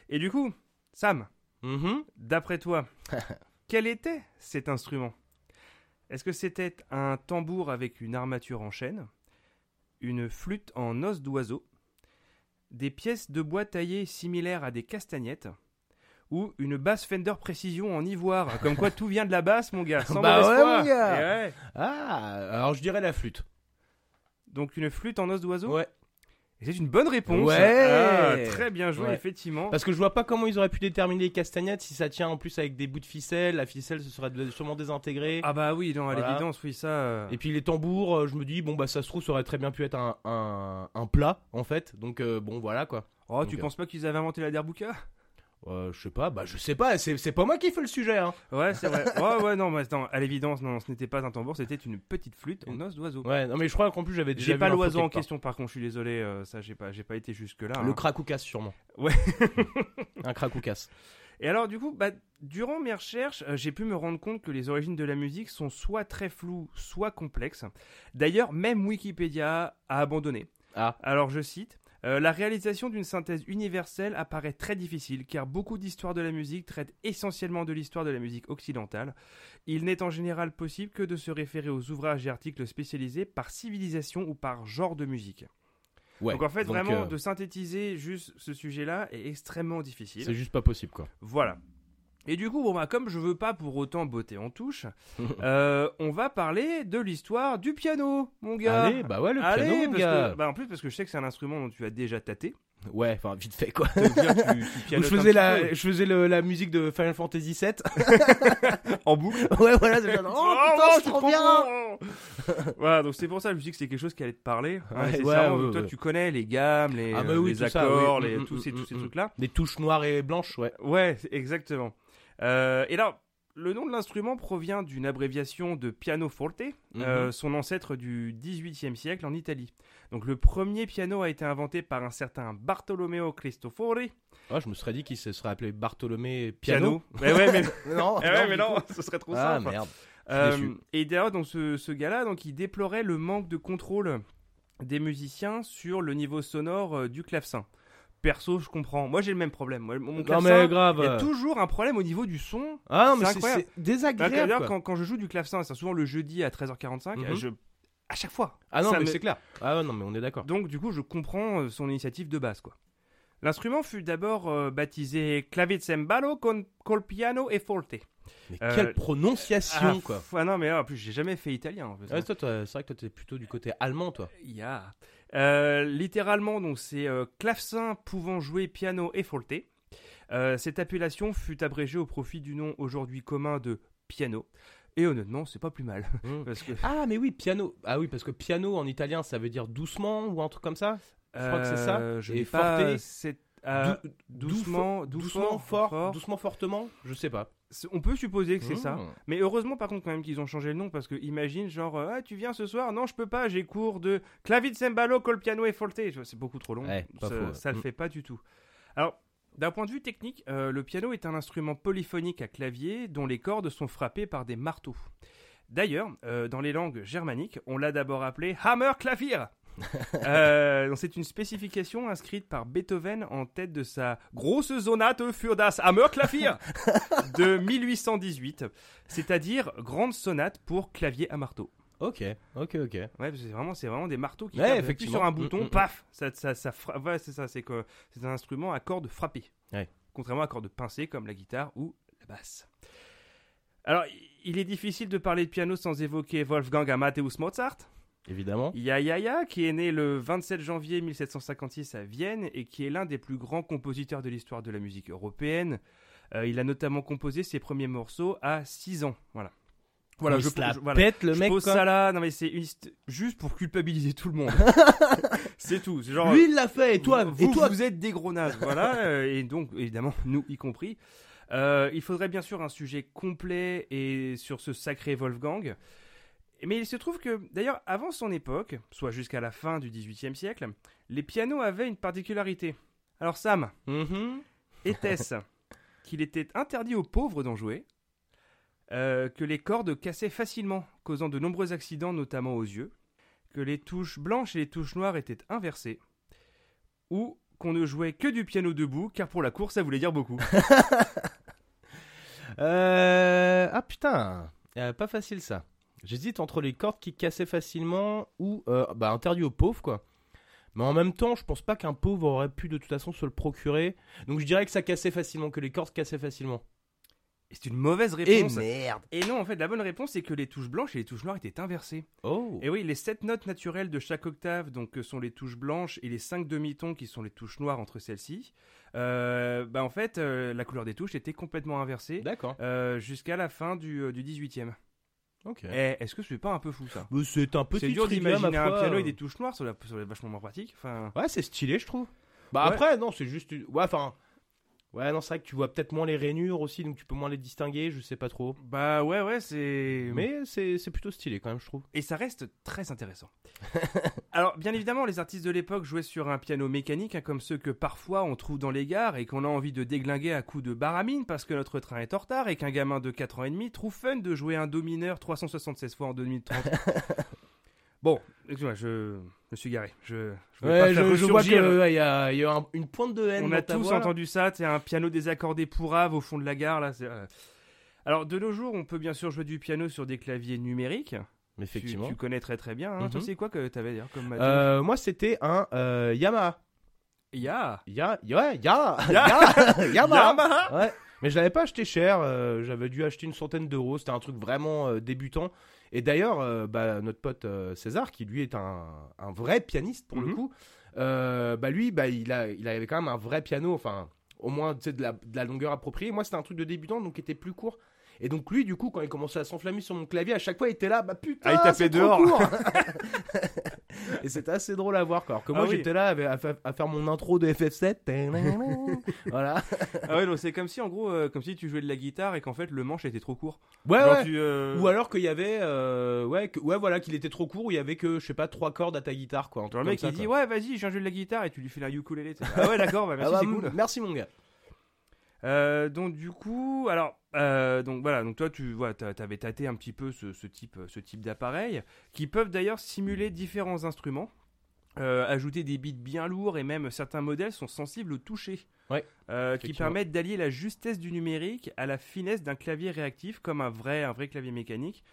Et du coup, Sam, Mhm. D'après toi, quel était cet instrument? Est-ce que c'était un tambour avec une armature en chêne, une flûte en os d'oiseau, des pièces de bois taillées similaires à des castagnettes, ou une basse Fender Precision en ivoire? Comme quoi tout vient de la basse, mon gars, sans Bah mauvaise ouais, foi. mon gars. Eh ouais. Ah, alors je dirais la flûte. Donc une flûte en os d'oiseau? Ouais. Et c'est une bonne réponse. Ouais. Ah, Très bien joué, Ouais. effectivement. Parce que je vois pas comment ils auraient pu déterminer les castagnettes si ça tient en plus avec des bouts de ficelle. La ficelle se serait sûrement désintégrée. Ah bah oui, non, à Voilà. l'évidence, oui, ça... euh, Et puis les tambours, euh, je me dis, bon bah ça se trouve, ça aurait très bien pu être un, un, un plat en fait. Donc euh, bon voilà quoi. Oh, tu euh, penses pas qu'ils avaient inventé la derbouka Euh, je sais pas, bah je sais pas, c'est pas moi qui fais le sujet hein. Ouais, c'est vrai. ouais, ouais, non, mais attends, à l'évidence, non, ce n'était pas un tambour, c'était une petite flûte en os d'oiseau. Ouais, non mais je crois qu'en plus j'avais déjà J'ai pas l'oiseau en question, par contre, je suis désolé, euh, ça, j'ai pas, pas été jusque là. Le cracoucas sûrement. Ouais. un cracoucas. Et alors, du coup, bah, durant mes recherches, euh, j'ai pu me rendre compte que les origines de la musique sont soit très floues, soit complexes. D'ailleurs, même Wikipédia a abandonné. Ah. Alors, je cite. Euh, la réalisation d'une synthèse universelle apparaît très difficile car beaucoup d'histoires de la musique traitent essentiellement de l'histoire de la musique occidentale. Il n'est en général possible que de se référer aux ouvrages et articles spécialisés par civilisation ou par genre de musique. Ouais. donc en fait, vraiment, euh, de synthétiser juste ce sujet-là est extrêmement difficile. c'est juste pas possible quoi. Voilà. Et du coup, bon, bah, comme je veux pas pour autant botter en touche, euh, on va parler de l'histoire du piano, mon gars. Allez, bah ouais le Allez, piano mon parce gars. que, bah, en plus parce que je sais que c'est un instrument dont tu as déjà tâté. Ouais, enfin vite fait quoi. Donc, déjà, tu, tu Où pianotes je faisais la, peu. je faisais le- la musique de Final Fantasy VII. en boucle. ouais, voilà, c'est genre, oh putain, non, c'est trop bien. bon. voilà, donc c'est pour ça que je me dis que c'est quelque chose qui allait te parler. hein, Ouais, que ouais, toi, tu connais les gammes, les, Ah oui, les tout ça, accords, oui. les, Mm, tous mm, ces, mm, tous ces mm. trucs-là. Des touches noires et blanches, ouais. Ouais, exactement. Euh, et là, le nom de l'instrument provient d'une abréviation de pianoforte, Mhm. euh, son ancêtre du XVIIIe siècle en Italie. Donc le premier piano a été inventé par un certain Bartolomeo Cristofori. Ah, je me serais dit qu'il se serait appelé Bartholomé Piano. Mais ouais, mais, non, Eh ouais, mais non, coup. ce serait trop Ah simple. merde. Euh, et d'ailleurs, donc ce, ce gars-là, donc il déplorait le manque de contrôle des musiciens sur le niveau sonore euh, du clavecin. Perso, je comprends. Moi, j'ai le même problème. Moi, mon Non clavecin, mais grave. il y a toujours un problème au niveau du son. Ah non mais c'est c'est incroyable. c'est désagréable. D'ailleurs, quoi. quand, quand je joue du clavecin, c'est souvent le jeudi à 13h45, Mhm. je... à chaque fois. Ah non ça mais me- c'est clair. Ah non mais on est d'accord. Donc, du coup, je comprends euh, son initiative de base, quoi. L'instrument fut d'abord euh, baptisé clavicembalo con col piano e forte. Mais Euh, quelle prononciation Ah, quoi. ah non, mais ah, en plus, j'ai jamais fait italien. En fait. Ouais, c'est vrai que toi t'es plutôt du côté allemand toi. Ya. Euh, littéralement, donc c'est euh, clavecin pouvant jouer piano et forte. Cette appellation fut abrégée au profit du nom aujourd'hui commun de piano. Et honnêtement, c'est pas plus mal. Mm. Parce que, Ah mais oui piano. Ah oui parce que piano en italien ça veut dire doucement ou un truc comme ça? Je crois que c'est ça. Euh, Je Et pas cette- euh, Dou- doucement, doucement, doucement, fort, fort. doucement fortement. Je sais pas. on peut supposer que c'est ça. Mm. Mais heureusement, par contre, quand même, qu'ils ont changé le nom parce que imagine, genre, euh, ah, tu viens ce soir? Non, je peux pas, j'ai cours de clavicembalo col piano et forte. C'est beaucoup trop long. Ouais, ça, faux, ouais. ça le Mm. fait pas du tout. Alors, d'un point de vue technique, euh, le piano est un instrument polyphonique à clavier dont les cordes sont frappées par des marteaux. D'ailleurs, euh, dans les langues germaniques, on l'a d'abord appelé Hammer Klavier. Euh, c'est une spécification inscrite par Beethoven en tête de sa grosse sonate für das Hammerklavier de 1818, c'est-à-dire grande sonate pour clavier à marteau. Ok ok ok. Ouais, c'est vraiment, c'est vraiment des marteaux qui Ouais, tapent. Sur un Mm, bouton, mm, mm. paf, ça, ça, ça fra- ouais, c'est ça, c'est que c'est un instrument à cordes frappées. Ouais. Contrairement à cordes pincées comme la guitare ou la basse. Alors, il est difficile de parler de piano sans évoquer Wolfgang Amadeus Mozart. Évidemment. Ya Ya Ya, qui est né le 27 janvier 1756 à Vienne et qui est l'un des plus grands compositeurs de l'histoire de la musique européenne. Euh, il a notamment composé ses premiers morceaux à 6 ans. Voilà. Voilà, Il je, la je- voilà. pète le Je mec. pose quoi. ça là, non mais c'est juste pour culpabiliser tout le monde. c'est tout. Genre. Lui il l'a fait et toi vous, et toi. vous êtes des gros nazes, voilà, euh, et donc évidemment nous y compris. Euh, il faudrait bien sûr un sujet complet et sur ce sacré Wolfgang. Mais il se trouve que, d'ailleurs, avant son époque, soit jusqu'à la fin du XVIIIe siècle, les pianos avaient une particularité. Alors Sam, Mhm. était-ce qu'il était interdit aux pauvres d'en jouer, euh, que les cordes cassaient facilement, causant de nombreux accidents, notamment aux yeux, que les touches blanches et les touches noires étaient inversées, ou qu'on ne jouait que du piano debout, car pour la course, ça voulait dire beaucoup. Euh... Ah putain, Euh, pas facile ça. J'hésite entre les cordes qui cassaient facilement ou euh, bah, interdit aux pauvres quoi. Mais en même temps, je pense pas qu'un pauvre aurait pu de toute façon se le procurer. Donc je dirais que ça cassait facilement, que les cordes cassaient facilement. Et c'est une mauvaise Et réponse. merde. Et non, en fait, la bonne réponse, c'est que les touches blanches et les touches noires étaient inversées. Oh. Et oui, les sept notes naturelles de chaque octave, donc que sont les touches blanches, et les cinq demi-tons qui sont les touches noires entre celles-ci, euh, bah en fait, euh, la couleur des touches était complètement inversée D'accord. euh, jusqu'à la fin du, euh, du 18e. Ok. Eh, est-ce que c'est pas un peu fou ça? Mais C'est un petit C'est dur trivia, d'imaginer ma un foi. piano avec des touches noires, ça doit, ça doit être vachement moins pratique. Enfin, Ouais, c'est stylé, je trouve. Bah Ouais. après, non, c'est juste. une- Ouais, enfin. Ouais, non, c'est vrai que tu vois peut-être moins les rainures aussi, donc tu peux moins les distinguer, je sais pas trop. bah ouais, ouais, c'est. Mais c'est plutôt stylé quand même, je trouve. Et ça reste très intéressant. Alors, bien évidemment, les artistes de l'époque jouaient sur un piano mécanique, hein, comme ceux que parfois on trouve dans les gares et qu'on a envie de déglinguer à coups de baramine parce que notre train est en retard et qu'un gamin de 4 ans et demi trouve fun de jouer un do mineur 376 fois en 2030. bon, excuse-moi, je me suis garé. Je, je veux pas Ouais, faire je, je vois qu'il y a, il y a un- une pointe de haine. on dans a ta tous voix, entendu ça, c'est un piano désaccordé pourrave au fond de la gare. là. euh. Alors, de nos jours, on peut bien sûr jouer du piano sur des claviers numériques. Tu- Effectivement. Tu, connais très très bien. hein. Toi, Mhm. c'est quoi que t'avais dire comme Euh, moi, c'était un euh, Yamaha. Ya Ya, ya, Ya- ya, Yamaha. Yamaha Ouais. Mais je l'avais pas acheté cher. euh, J'avais dû acheter une centaine d'euros. C'était un truc vraiment euh, débutant. Et d'ailleurs, euh, bah, notre pote César, qui lui est un, un vrai pianiste pour le Mhm. coup, bah lui, bah il a, il avait quand même un vrai piano. Enfin, au moins de la, de la longueur appropriée. Moi, c'était un truc de débutant, donc qui était plus court. Et donc lui, du coup, quand il commençait à s'enflammer sur mon clavier, à chaque fois, il était là, bah putain, Ah, il tapait c'est trop dehors. court. et c'était assez drôle à voir, quoi. Alors que moi, Ah oui. j'étais là à, à- à faire mon intro de FF7. voilà. Ah ouais, donc c'est comme si en gros, euh, comme si tu jouais de la guitare et qu'en fait le manche était trop court. Ouais, Genre, ouais. tu, euh, Ou alors qu'il y avait, euh, ouais, que- ouais, voilà, qu'il était trop court, où il y avait que, je sais pas, trois cordes à ta guitare, quoi. Genre le mec comme il ça, dit quoi. ouais vas-y j'ai un jeu de la guitare et tu lui fais la ukulélé. Ah ouais d'accord bah, merci Ah bah, c'est cool. Merci mon gars. Euh, donc du coup alors euh, donc voilà donc toi tu vois t'avais tâté un petit peu ce, ce type ce type d'appareil qui peuvent d'ailleurs simuler différents instruments. euh, ajouter des bits bien lourds et même certains modèles sont sensibles au toucher. Ouais, Euh, qui permettent d'allier la justesse du numérique à la finesse d'un clavier réactif comme un vrai, un vrai clavier mécanique.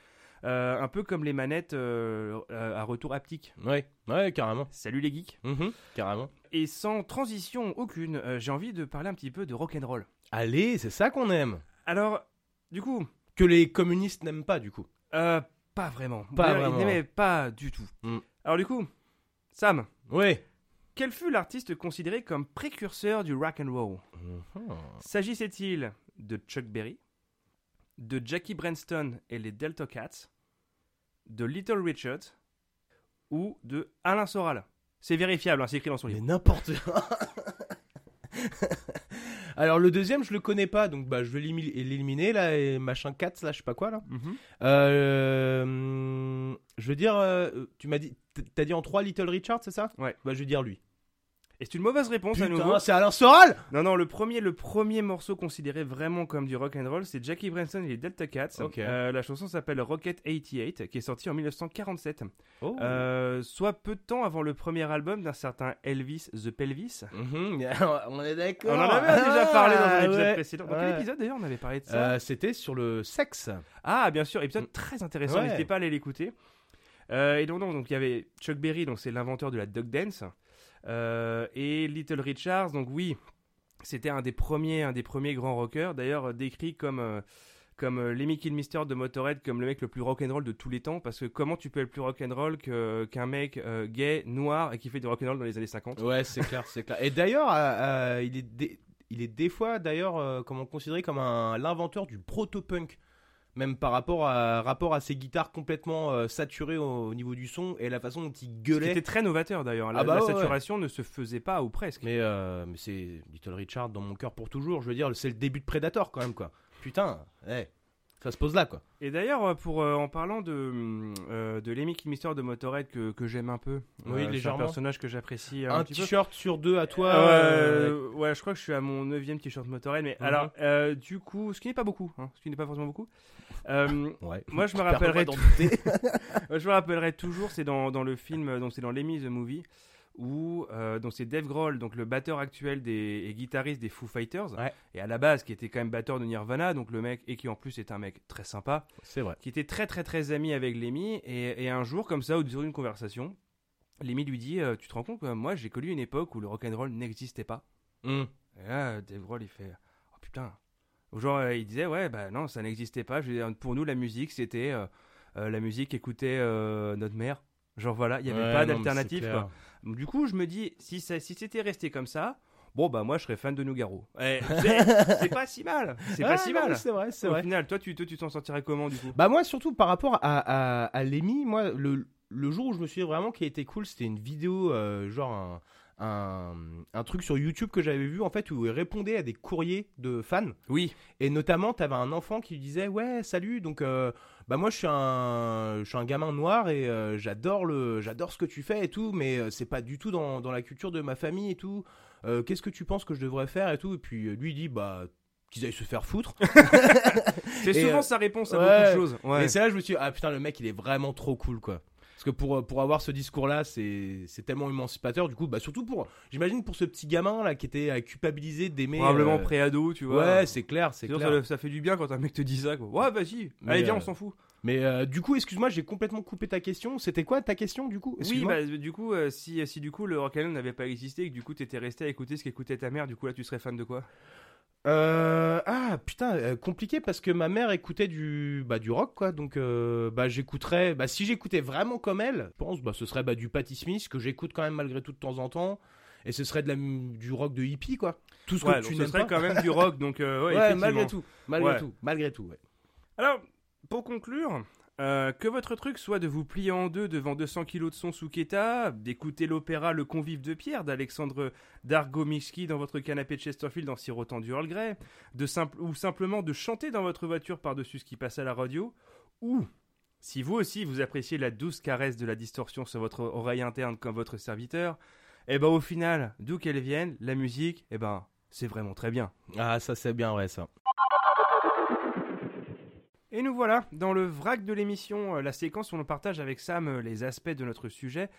Euh, un peu comme les manettes euh, euh, à retour haptique. Ouais, ouais, carrément. Salut les geeks. Mhm, carrément. Et sans transition aucune, euh, j'ai envie de parler un petit peu de rock'n'roll. Allez, c'est ça qu'on aime. Alors, du coup, Que les communistes n'aiment pas, du coup. euh, pas vraiment. Pas D'ailleurs, vraiment. Ils n'aimaient pas du tout. Mm. Alors du coup, Sam, Ouais. quel fut l'artiste considéré comme précurseur du rock'n'roll Mhm. S'agissait-il de Chuck Berry, de Jackie Branston et les Delta Cats, de Little Richard ou de Alain Soral? C'est vérifiable, hein, c'est écrit dans son Mais livre. n'importe quoi. Alors le deuxième, je le connais pas, donc bah je vais l'éliminer là, et machin 4 là, je sais pas quoi là. Mhm. Euh, je veux dire, euh, tu m'as dit, t'as dit en 3 Little Richard, c'est ça? Ouais. Bah je vais dire lui. Et c'est une mauvaise réponse à nouveau. C'est Alain Soral Non, non, le premier, le premier morceau considéré vraiment comme du rock and roll, c'est Jackie Branson et les Delta Cats. Euh, la chanson s'appelle Rocket 88, qui est sortie en 1947, Oh. Euh, soit peu de temps avant le premier album d'un certain Elvis the Pelvis. Mhm, on est d'accord. On en avait déjà parlé dans un Ah, épisode ouais. précédent. Dans Ouais. quel épisode d'ailleurs on avait parlé de ça Euh, C'était sur le sexe. Ah, bien sûr, épisode très intéressant. Ouais. N'hésitez pas à aller l'écouter. Et donc, donc, donc, il y avait Chuck Berry, donc c'est l'inventeur de la dog dance, et Little Richards. Donc oui, c'était un des premiers, un des premiers grands rockers. D'ailleurs, euh, décrit comme euh, comme euh, Lemmy Kilmister de Motorhead, comme le mec le plus rock'n'roll de tous les temps. Parce que comment tu peux être plus rock'n'roll qu'un mec euh, gay, noir et qui fait du rock'n'roll dans les années 50 Ouais, c'est clair, c'est clair. Et d'ailleurs, euh, euh, il est des, il est des fois d'ailleurs euh, comment considéré comme l'inventeur du proto-punk. Même par rapport à, rapport à ses guitares complètement euh, saturées au, au niveau du son et la façon dont il gueulait. était très novateur d'ailleurs. La, Ah bah la ouais, ouais. saturation ne se faisait pas ou presque. Mais, euh, mais c'est Little Richard dans mon cœur pour toujours. Je veux dire, c'est le début de Predator quand même, quoi. Putain, eh, ça se pose là, quoi. Et d'ailleurs, euh, pour euh, en parlant de euh, de Lemmy Kilmister de Motorhead que, que j'aime un peu, Oui, c'est un légèrement. personnage que j'apprécie un, Un petit peu. t-shirt sur deux à toi. Euh, euh, ouais, je crois que je suis à mon neuvième t-shirt Motorhead. Mais Mhm. alors, euh, du coup, ce qui n'est pas beaucoup, hein, ce qui n'est pas forcément beaucoup. Euh, ouais. moi, je me rappellerai, je me rappellerai toujours, c'est dans, dans le film, euh, donc c'est dans Lemmy the Movie, où euh, donc c'est Dave Grohl, donc le batteur actuel des, et guitariste des Foo Fighters, Ouais. et à la base qui était quand même batteur de Nirvana, donc le mec et qui en plus est un mec très sympa. c'est vrai. qui était très très très ami avec Lemmy et, et un jour comme ça au durant une conversation Lemmy lui dit euh, tu te rends compte que moi j'ai connu une époque où le rock'n'roll n'existait pas Hum. et là Dave Grohl il fait oh putain genre euh, il disait ouais bah non ça n'existait pas Je veux dire, pour nous la musique c'était euh, la musique écoutait notre mère genre voilà il n'y avait Ouais, pas d'alternative du coup je me dis si ça, si c'était resté comme ça bon bah moi je serais fan de Nougaro. Eh, c'est pas si mal. C'est pas si non, mal. C'est vrai, c'est au vrai. final toi tu toi, tu t'en sortirais comment du coup? Bah moi surtout par rapport à, à, à Lemmy, moi le, le jour où je me suis dit vraiment qui été cool, c'était une vidéo euh, genre un, un, un truc sur YouTube que j'avais vu en fait où il répondait à des courriers de fans oui et notamment t'avais un enfant qui lui disait ouais salut donc euh, bah moi je suis un je suis un gamin noir et euh, j'adore le j'adore ce que tu fais et tout mais euh, c'est pas du tout dans, dans la culture de ma famille et tout Euh, qu'est-ce que tu penses que je devrais faire et tout? Et puis lui il dit bah qu'ils aillent se faire foutre C'est souvent euh, sa réponse à ouais. beaucoup de choses. Ouais. Et c'est là que je me suis dit, ah putain, le mec, il est vraiment trop cool, quoi. Parce que pour, pour avoir ce discours-là, c'est c'est tellement émancipateur. Du coup, bah, surtout pour, j'imagine, pour ce petit gamin là qui était euh, culpabilisé d'aimer. Probablement euh, pré-ado, tu vois. Ouais, c'est clair, c'est clair. ça, ça fait du bien quand un mec te dit ça. Quoi. Ouais, vas-y. Allez, viens, euh, on s'en fout. Mais euh, du coup, excuse-moi, j'ai complètement coupé ta question. C'était quoi ta question, du coup? Oui, bah, du coup, euh, si, si du coup le rock'n'roll n'avait pas existé et que du coup t'étais resté à écouter ce qu'écoutait ta mère, du coup là tu serais fan de quoi? Euh, ah putain, euh, compliqué parce que ma mère écoutait du bah du rock quoi, donc euh, bah j'écouterais, bah si j'écoutais vraiment comme elle, je pense bah ce serait bah du Patti Smith que j'écoute quand même malgré tout de temps en temps, et ce serait de la du rock de hippie quoi. Tout ce Ouais, que tu ce n'aimes serait pas. quand même du rock, donc ouais, malgré tout, malgré Ouais. tout, malgré tout. Ouais. Alors, pour conclure, euh, que votre truc soit de vous plier en deux devant 200 kilos de son sous Keta, d'écouter l'opéra Le Convive de Pierre d'Alexandre Dargomixki dans votre canapé de Chesterfield en sirotant du Earl Grey, ou simplement de chanter dans votre voiture par-dessus ce qui passe à la radio, ou si vous aussi vous appréciez la douce caresse de la distorsion sur votre oreille interne comme votre serviteur, eh ben au final, d'où qu'elle vienne, la musique, eh ben c'est vraiment très bien. Ah, ça c'est bien, ouais, ça. Et nous voilà dans le vrac de l'émission, euh, la séquence où l'on partage avec Sam euh, les aspects de notre sujet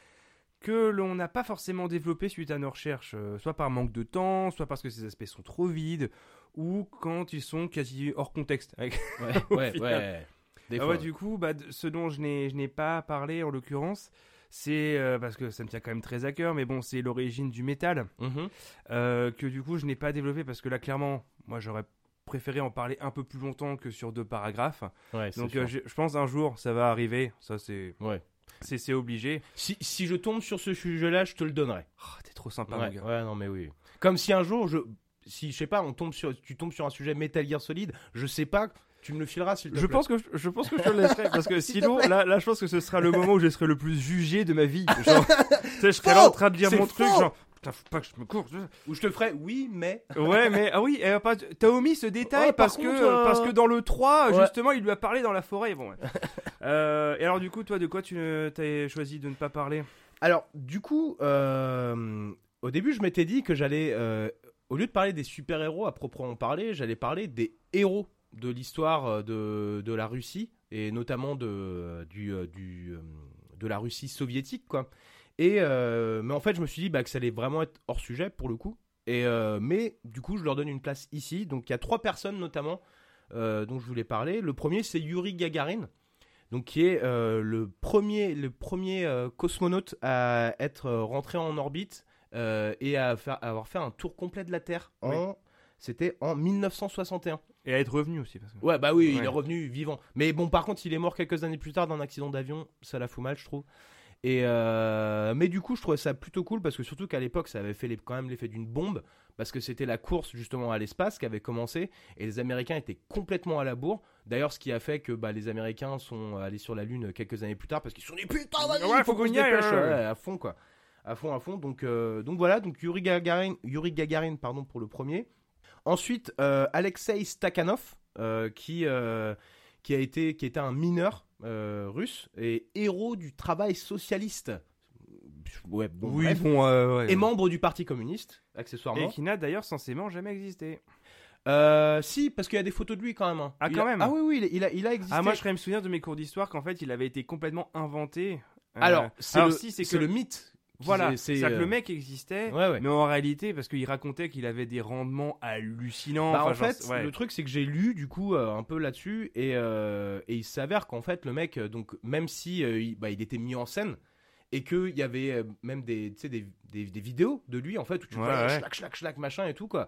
que l'on n'a pas forcément développé suite à nos recherches, euh, soit par manque de temps, soit parce que ces aspects sont trop vides, ou quand ils sont quasi hors contexte. Avec- Ouais, ouais, ouais. Des Ah fois, ouais, du coup, bah, ce dont je n'ai pas parlé en l'occurrence, c'est euh, parce que ça me tient quand même très à cœur, mais bon, c'est l'origine du métal. Mhm. Euh, que du coup je n'ai pas développé parce que là clairement moi j'aurais préféré en parler un peu plus longtemps que sur deux paragraphes. Ouais, donc euh, je, je pense un jour ça va arriver. Ça c'est Ouais. c'est c'est obligé. Si, si je tombe sur ce sujet-là, je te le donnerai. Oh, t'es trop sympa ouais, mon gars. ouais, non, mais oui. Comme si un jour, je, si je sais pas, on tombe sur, tu tombes sur un sujet Metal Gear Solid, je sais pas, tu me le fileras s'il te je pense que je, je pense que je te le laisserai parce que sinon là là je pense que ce sera le moment où je serai le plus jugé de ma vie genre. Je serai là en train de dire mon truc genre putain faut pas que je me cours Ou je te ferai, oui, mais. Ouais, mais ah oui, pas- t'as omis ce détail par parce que euh, parce que dans le 3, Ouais. justement, il lui a parlé dans la forêt. Bon. ouais. Euh, et alors du coup, toi, de quoi tu t'as choisi de ne pas parler? Alors, du coup, euh, au début, je m'étais dit que j'allais, euh, au lieu de parler des super-héros à proprement parler, j'allais parler des héros de l'histoire euh, de, de la Russie, et notamment de, du, euh, du, euh, de la Russie soviétique, quoi. Et, euh, mais en fait, je me suis dit bah, que ça allait vraiment être hors sujet, pour le coup. Et, euh, mais du coup, je leur donne une place ici. Donc, il y a trois personnes, notamment, euh, dont je voulais parler. Le premier, c'est Yuri Gagarin donc qui est le premier, le premier cosmonaute à être rentré en orbite et à faire, à avoir fait un tour complet de la Terre. Oui. En, c'était en 1961. Et à être revenu aussi. Parce que... Ouais, bah oui, il est revenu vivant. Mais bon, par contre, il est mort quelques années plus tard d'un accident d'avion. Ça la fout mal, je trouve. Et euh, mais du coup, je trouvais ça plutôt cool parce que surtout qu'à l'époque, ça avait fait les- quand même l'effet d'une bombe parce que c'était la course justement à l'espace qui avait commencé et les Américains étaient complètement à la bourre. D'ailleurs, ce qui a fait que bah, les Américains sont allés sur la Lune quelques années plus tard parce qu'ils sont dit putain, vas-y, Ouais, il faut qu'on y aille, dépêche. ouais. À fond quoi, à fond, à fond. Donc, euh, donc voilà, donc Yuri Gagarin, Yuri Gagarin, pardon pour le premier. Ensuite, euh, Alexei Stakhanov, qui, qui, a été, qui était un mineur euh, russe et héros du travail socialiste. Ouais, bon, Oui, bref. bon, euh, ouais. Et membre du Parti communiste, Et accessoirement. qui n'a d'ailleurs censément jamais existé. Euh, si, parce qu'il y a des photos de lui quand même. hein. Ah, Il quand a- même Ah oui, oui, il a, il a, il a existé. Ah, moi, je serais me souvenir de mes cours d'histoire qu'en fait, il avait été complètement inventé. Euh, Alors, c'est alors le, si, c'est c'est que le mythe. Voilà, c'est que euh, le mec existait, Ouais, ouais. mais en réalité, parce qu'il racontait qu'il avait des rendements hallucinants. Bah, enfin, en genre, fait, ouais. le truc c'est que j'ai lu du coup euh, un peu là-dessus et, euh, et il s'avère qu'en fait le mec, euh, donc même si euh, il, bah, il était mis en scène et qu'il y avait euh, même des, des, des, des vidéos de lui en fait où tu vois schlac schlac schlac machin et tout quoi.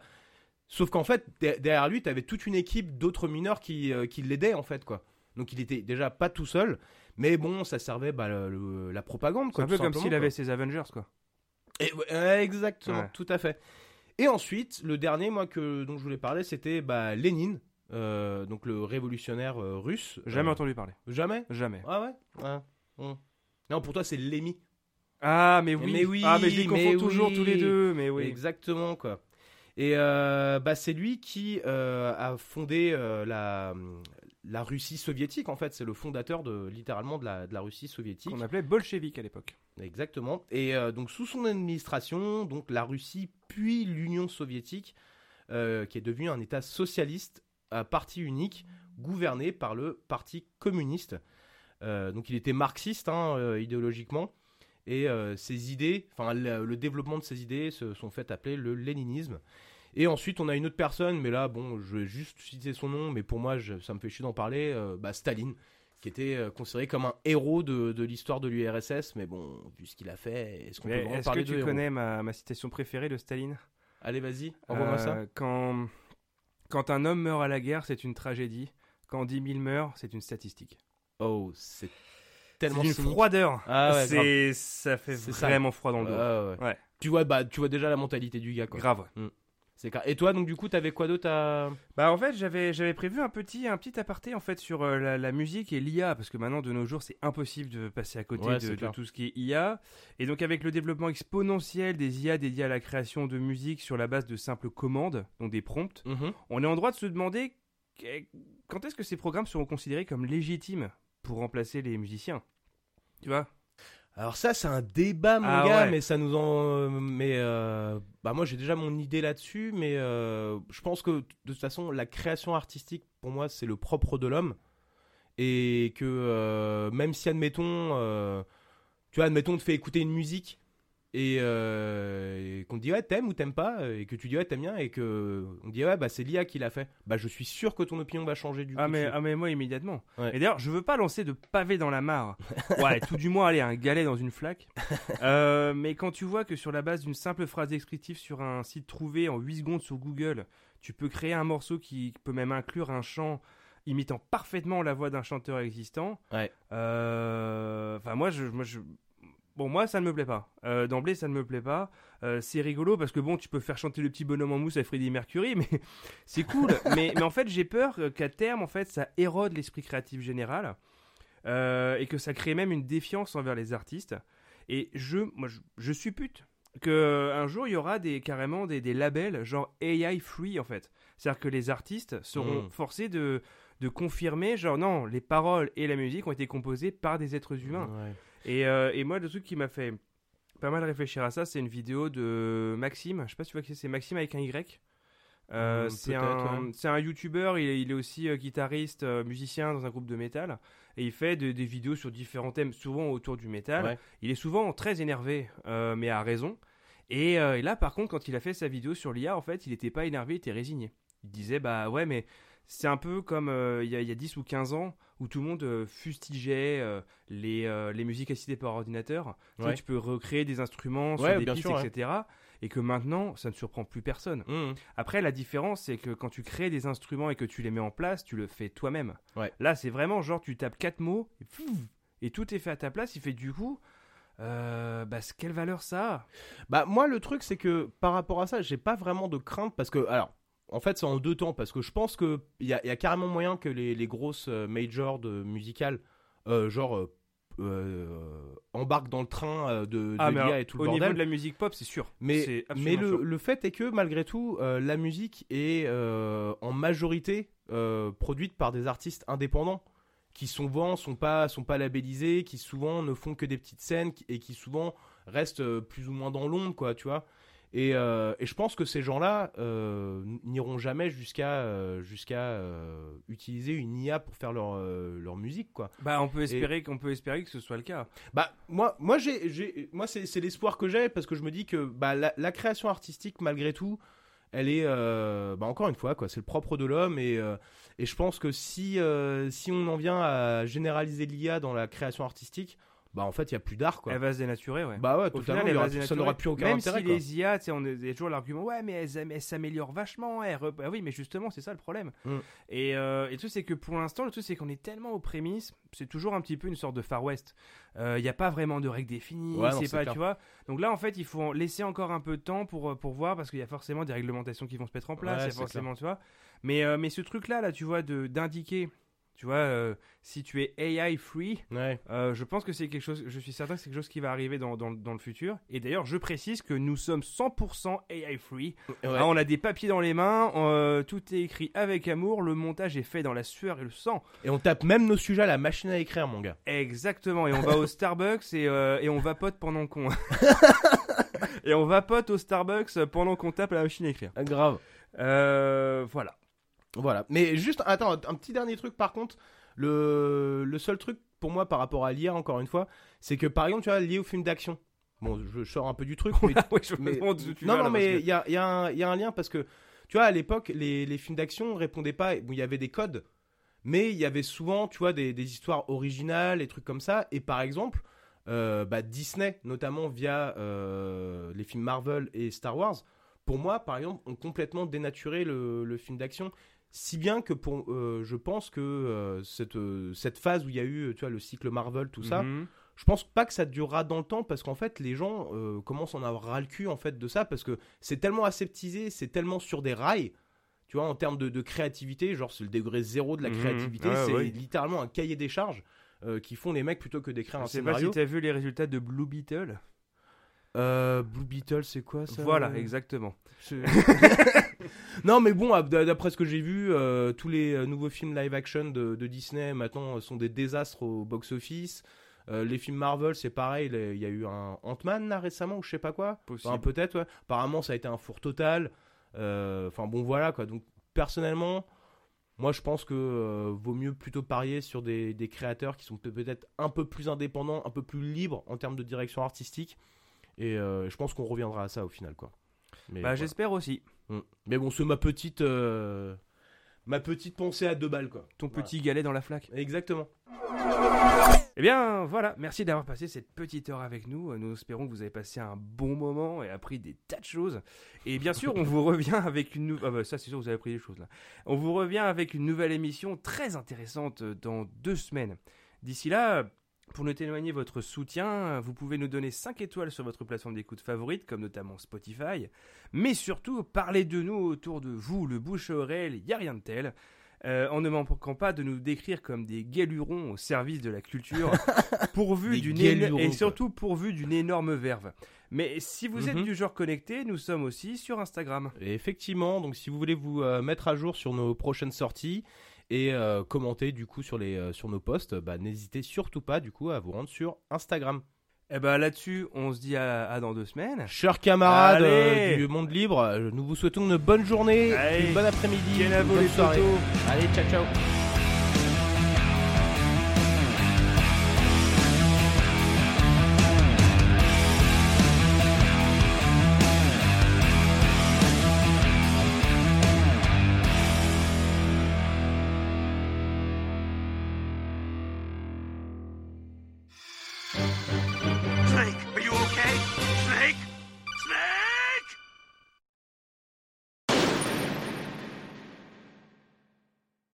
Sauf qu'en fait de- derrière lui tu avais toute une équipe d'autres mineurs qui, euh, qui l'aidaient en fait quoi. Donc il était déjà pas tout seul, mais bon ça servait bah, le- le- la propagande C'est quoi. un peu comme s'il avait ses Avengers, quoi. Et exactement, Ouais. tout à fait. Et ensuite, le dernier, moi, que, dont je voulais parler, c'était bah, Lénine, euh, donc le révolutionnaire euh, russe. Jamais Euh, entendu parler. Jamais? Jamais. Ah ouais, Ouais. Hum. Non, pour toi, c'est Lémi. Ah, mais oui. Mais oui, Ah, mais je les mais confonds toujours oui. tous les deux, mais oui. Exactement, quoi. Et euh, bah, c'est lui qui euh, a fondé euh, la, la Russie soviétique, en fait. C'est le fondateur, de, littéralement, de la, de la Russie soviétique. Qu'on appelait bolchevique à l'époque. Exactement. Et euh, donc sous son administration, donc la Russie puis l'Union soviétique, euh, qui est devenue un État socialiste à parti unique, gouverné par le Parti communiste. Euh, donc il était marxiste hein, idéologiquement. Et ses idées, enfin le, le développement de ses idées se sont fait appeler le léninisme. Et ensuite, on a une autre personne, mais là, bon, je vais juste citer son nom, mais pour moi, je- ça me fait chier d'en parler, euh, bah, Staline, qui était euh, considéré comme un héros de, de l'histoire de l'URSS, mais bon, vu ce qu'il a fait, est-ce qu'on peut vraiment Est-ce que parler de tu connais ma, ma citation préférée de Staline? Allez, vas-y, envoie-moi ça. Euh, Quand, quand un homme meurt à la guerre, c'est une tragédie. Quand 10 000 meurent, c'est une statistique. Oh, c'est tellement une cynique. froideur. Ah ouais, c'est ça fait C'est ça. vraiment froid dans le dos. Ouais. Ouais. Tu vois, bah, tu vois déjà la mentalité du gars, quoi. Grave. Mm. C'est. Et toi, donc du coup, t'avais quoi d'autre à... Bah en fait j'avais j'avais prévu un petit un petit aparté en fait sur euh, la, la musique et l'IA parce que maintenant de nos jours c'est impossible de passer à côté Ouais, de, tout ce qui est IA et donc avec le développement exponentiel des IA dédiés à la création de musique sur la base de simples commandes donc des prompts Mhm. on est en droit de se demander quand est-ce que ces programmes seront considérés comme légitimes pour remplacer les musiciens? Tu vois? Alors ça, c'est un débat, mon Ah gars, ouais. mais ça nous en... Mais euh, bah moi, j'ai déjà mon idée là-dessus, mais euh, je pense que de toute façon, la création artistique, pour moi, c'est le propre de l'homme. Et que euh, même si, admettons, tu vois, admettons, on te fait écouter une musique et, euh, et qu'on te dit ouais t'aimes ou t'aimes pas et que tu dis ouais t'aimes bien et que on te dit ouais bah c'est l'IA qui l'a fait bah je suis sûr que ton opinion va changer du coup Ah mais, dessus. ah mais moi immédiatement. Ouais. Et d'ailleurs, je veux pas lancer de pavé dans la mare. Ouais, tout du moins aller un galet dans une flaque. Euh, mais quand tu vois que sur la base d'une simple phrase descriptive sur un site trouvé en 8 secondes sur Google, tu peux créer un morceau qui peut même inclure un chant imitant parfaitement la voix d'un chanteur existant. Ouais. Euh, Enfin moi je, moi je Bon, moi, ça ne me plaît pas. Euh, D'emblée, ça ne me plaît pas. Euh, c'est rigolo parce que bon, tu peux faire chanter le petit bonhomme en mousse à Freddie Mercury, mais c'est cool. mais, mais en fait, j'ai peur qu'à terme, en fait, ça érode l'esprit créatif général euh, et que ça crée même une défiance envers les artistes. Et je, moi, je, je suppute que euh, un jour il y aura des carrément des, des labels genre AI free en fait. C'est-à-dire que les artistes seront Mm. forcés de de confirmer genre non, les paroles et la musique ont été composées par des êtres humains. Ouais. Et, euh, et moi, le truc qui m'a fait pas mal réfléchir à ça, c'est une vidéo de Maxime. Je sais pas si tu vois qui c'est, c'est Maxime avec un Y. Euh, Hmm, c'est un, ouais. un youtubeur, il, est- il est aussi euh, guitariste, euh, musicien dans un groupe de métal, et il fait de- des vidéos sur différents thèmes, souvent autour du métal. Ouais. Il est souvent très énervé, euh, mais à raison. Et, euh, et là, par contre, quand il a fait sa vidéo sur l'IA, en fait, il n'était pas énervé, il était résigné. Il disait, bah ouais, mais c'est un peu comme euh, il y, a- y a 10 ou 15 ans où tout le monde euh, fustigeait euh, les, euh, les musiques assistées par ordinateur. Tu, peux recréer des instruments sur Ouais, des pistes, sûr, etc. Et que maintenant, ça ne surprend plus personne. Mhm. Après, la différence, c'est que quand tu crées des instruments et que tu les mets en place, tu le fais toi-même. Ouais. Là, c'est vraiment genre, tu tapes quatre mots, et, tout est fait à ta place. Il fait du coup, euh, bah, quelle valeur ça a? Bah moi le truc c'est que par rapport à ça j'ai pas vraiment de crainte parce que alors en fait c'est en deux temps parce que je pense que il y, a- y a carrément moyen que les, les grosses euh, majors de musicales euh, genre euh, embarquent dans le train de, de mais l'IA alors, et tout le Au bordel. niveau de la musique pop, c'est sûr. Mais, le, sûr. le fait est que malgré tout, euh, la musique est en majorité produite par des artistes indépendants qui souvent sont pas sont pas labellisés, qui souvent ne font que des petites scènes et qui souvent restent plus ou moins dans l'ombre, quoi, tu vois. Et, euh, et je pense que ces gens-là euh, n'iront jamais jusqu'à euh, jusqu'à utiliser une IA pour faire leur, leur musique, quoi. Bah, on peut espérer qu'on peut espérer que ce soit le cas. Bah moi moi j'ai moi c'est l'espoir que j'ai parce que je me dis que bah la, la création artistique malgré tout elle est bah encore une fois quoi c'est le propre de l'homme et et je pense que si si on en vient à généraliser l'IA dans la création artistique bah en fait il y a plus d'art quoi. Elle va se dénaturer, ouais. Bah ouais Au totalement final, aura- ça n'aura plus aucun Même intérêt si quoi. les IA, on a y a toujours l'argument, ouais, mais elles, elles s'améliorent vachement. Elles rep- Ah oui, mais justement, c'est ça le problème. Mm. Et, euh, et le truc, c'est que pour l'instant, le truc, c'est qu'on est tellement aux prémices, c'est toujours un petit peu une sorte de Far West. Euh, Il n'y a pas vraiment de règles définies, Ouais, c'est pas, clair. tu vois. Donc là, en fait, il faut laisser encore un peu de temps pour, euh, pour voir, parce qu'il y a forcément des réglementations qui vont se mettre en place, Ouais, forcément, tu vois. Mais, euh, mais ce truc-là, là, tu vois, de- d'indiquer, tu vois, euh, si tu es AI free, Ouais. euh, je pense que c'est quelque chose, je suis certain que c'est quelque chose qui va arriver dans, dans, dans le futur. Et d'ailleurs, je précise que nous sommes 100% AI free. Ouais. Ah, on a des papiers dans les mains, euh, tout est écrit avec amour, le montage est fait dans la sueur et le sang. Et on tape même nos sujets à la machine à écrire mon gars. Exactement. Et on va au Starbucks et, et on vapote pendant qu'on. et on vapote au Starbucks pendant qu'on tape à la machine à écrire. Ah, Grave. Euh, voilà. Voilà. Mais juste, attends, un petit dernier truc par contre. Le, le seul truc pour moi par rapport à l'IA, encore une fois, c'est que par exemple, tu vois, lié au film d'action. Bon, je, sors un peu du truc, mais. Ouais, je mais- tu non, vas, non, mais il y a, y a un- il y a un lien parce que, tu vois, à l'époque, les, les films d'action répondaient pas. Bon, il y avait des codes, mais il y avait souvent, tu vois, des, des histoires originales, et trucs comme ça. Et par exemple, euh, bah, Disney, notamment via euh, les films Marvel et Star Wars, pour moi, par exemple, ont complètement dénaturé le, le film d'action. Si bien que pour, euh, je pense que euh, cette, euh, cette phase où il y a eu, tu vois, le cycle Marvel, tout ça, Mhm. je pense pas que ça durera dans le temps parce qu'en fait les gens commencent à en avoir ras le cul en fait de ça parce que c'est tellement aseptisé, c'est tellement sur des rails. Tu vois, en termes de, de créativité, genre c'est le degré zéro de la Mhm. créativité, Ouais, c'est littéralement un cahier des charges qui font les mecs plutôt que d'écrire Je un sais pas scénario. si t'as vu les résultats de Blue Beetle. Euh, Blue Beetle, c'est quoi ça? Voilà, exactement. Non, mais bon, d'après ce que j'ai vu, euh, tous les euh, nouveaux films live action de, de Disney maintenant euh, sont des désastres au box-office. Euh, les films Marvel, c'est pareil. Il y a eu un Ant-Man là récemment ou je sais pas quoi. Enfin, peut-être. ouais. Apparemment, ça a été un four total. Euh, Enfin bon, voilà quoi. Donc personnellement, moi je pense que euh, vaut mieux plutôt parier sur des, des créateurs qui sont peut- peut-être un peu plus indépendants, un peu plus libres en termes de direction artistique. Et je pense qu'on reviendra à ça au final quoi. Mais Bah, voilà. j'espère aussi. Mm. Mais bon, c'est ma petite, euh, ma petite pensée à deux balles, quoi. Ton Voilà. petit galet dans la flaque. Exactement. Eh bien, voilà, merci d'avoir passé cette petite heure avec nous. Nous espérons que vous avez passé un bon moment et appris des tas de choses. Et bien sûr, on vous revient avec une nouvelle... Ah bah ça, c'est sûr, vous avez appris des choses là. On vous revient avec une nouvelle émission très intéressante dans deux semaines. D'ici là, pour nous témoigner votre soutien, vous pouvez nous donner 5 étoiles sur votre plateforme d'écoute favorite, comme notamment Spotify. Mais surtout, parlez de nous autour de vous, le bouche à oreille, il n'y a rien de tel. Euh, en ne manquant pas de nous décrire comme des galurons au service de la culture, pourvu d'une et surtout pourvu d'une énorme verve. Mais si vous êtes Mhm. du genre connecté, nous sommes aussi sur Instagram. Et effectivement, donc si vous voulez vous euh, mettre à jour sur nos prochaines sorties et euh, commenter du coup sur les euh, sur nos posts, bah, n'hésitez surtout pas du coup à vous rendre sur Instagram. Et ben là-dessus, on se dit à, à dans deux semaines. Chers camarades euh, du monde libre, nous vous souhaitons une bonne journée, Allez. une bonne après-midi, une bonne soirée. photos. Allez, ciao ciao.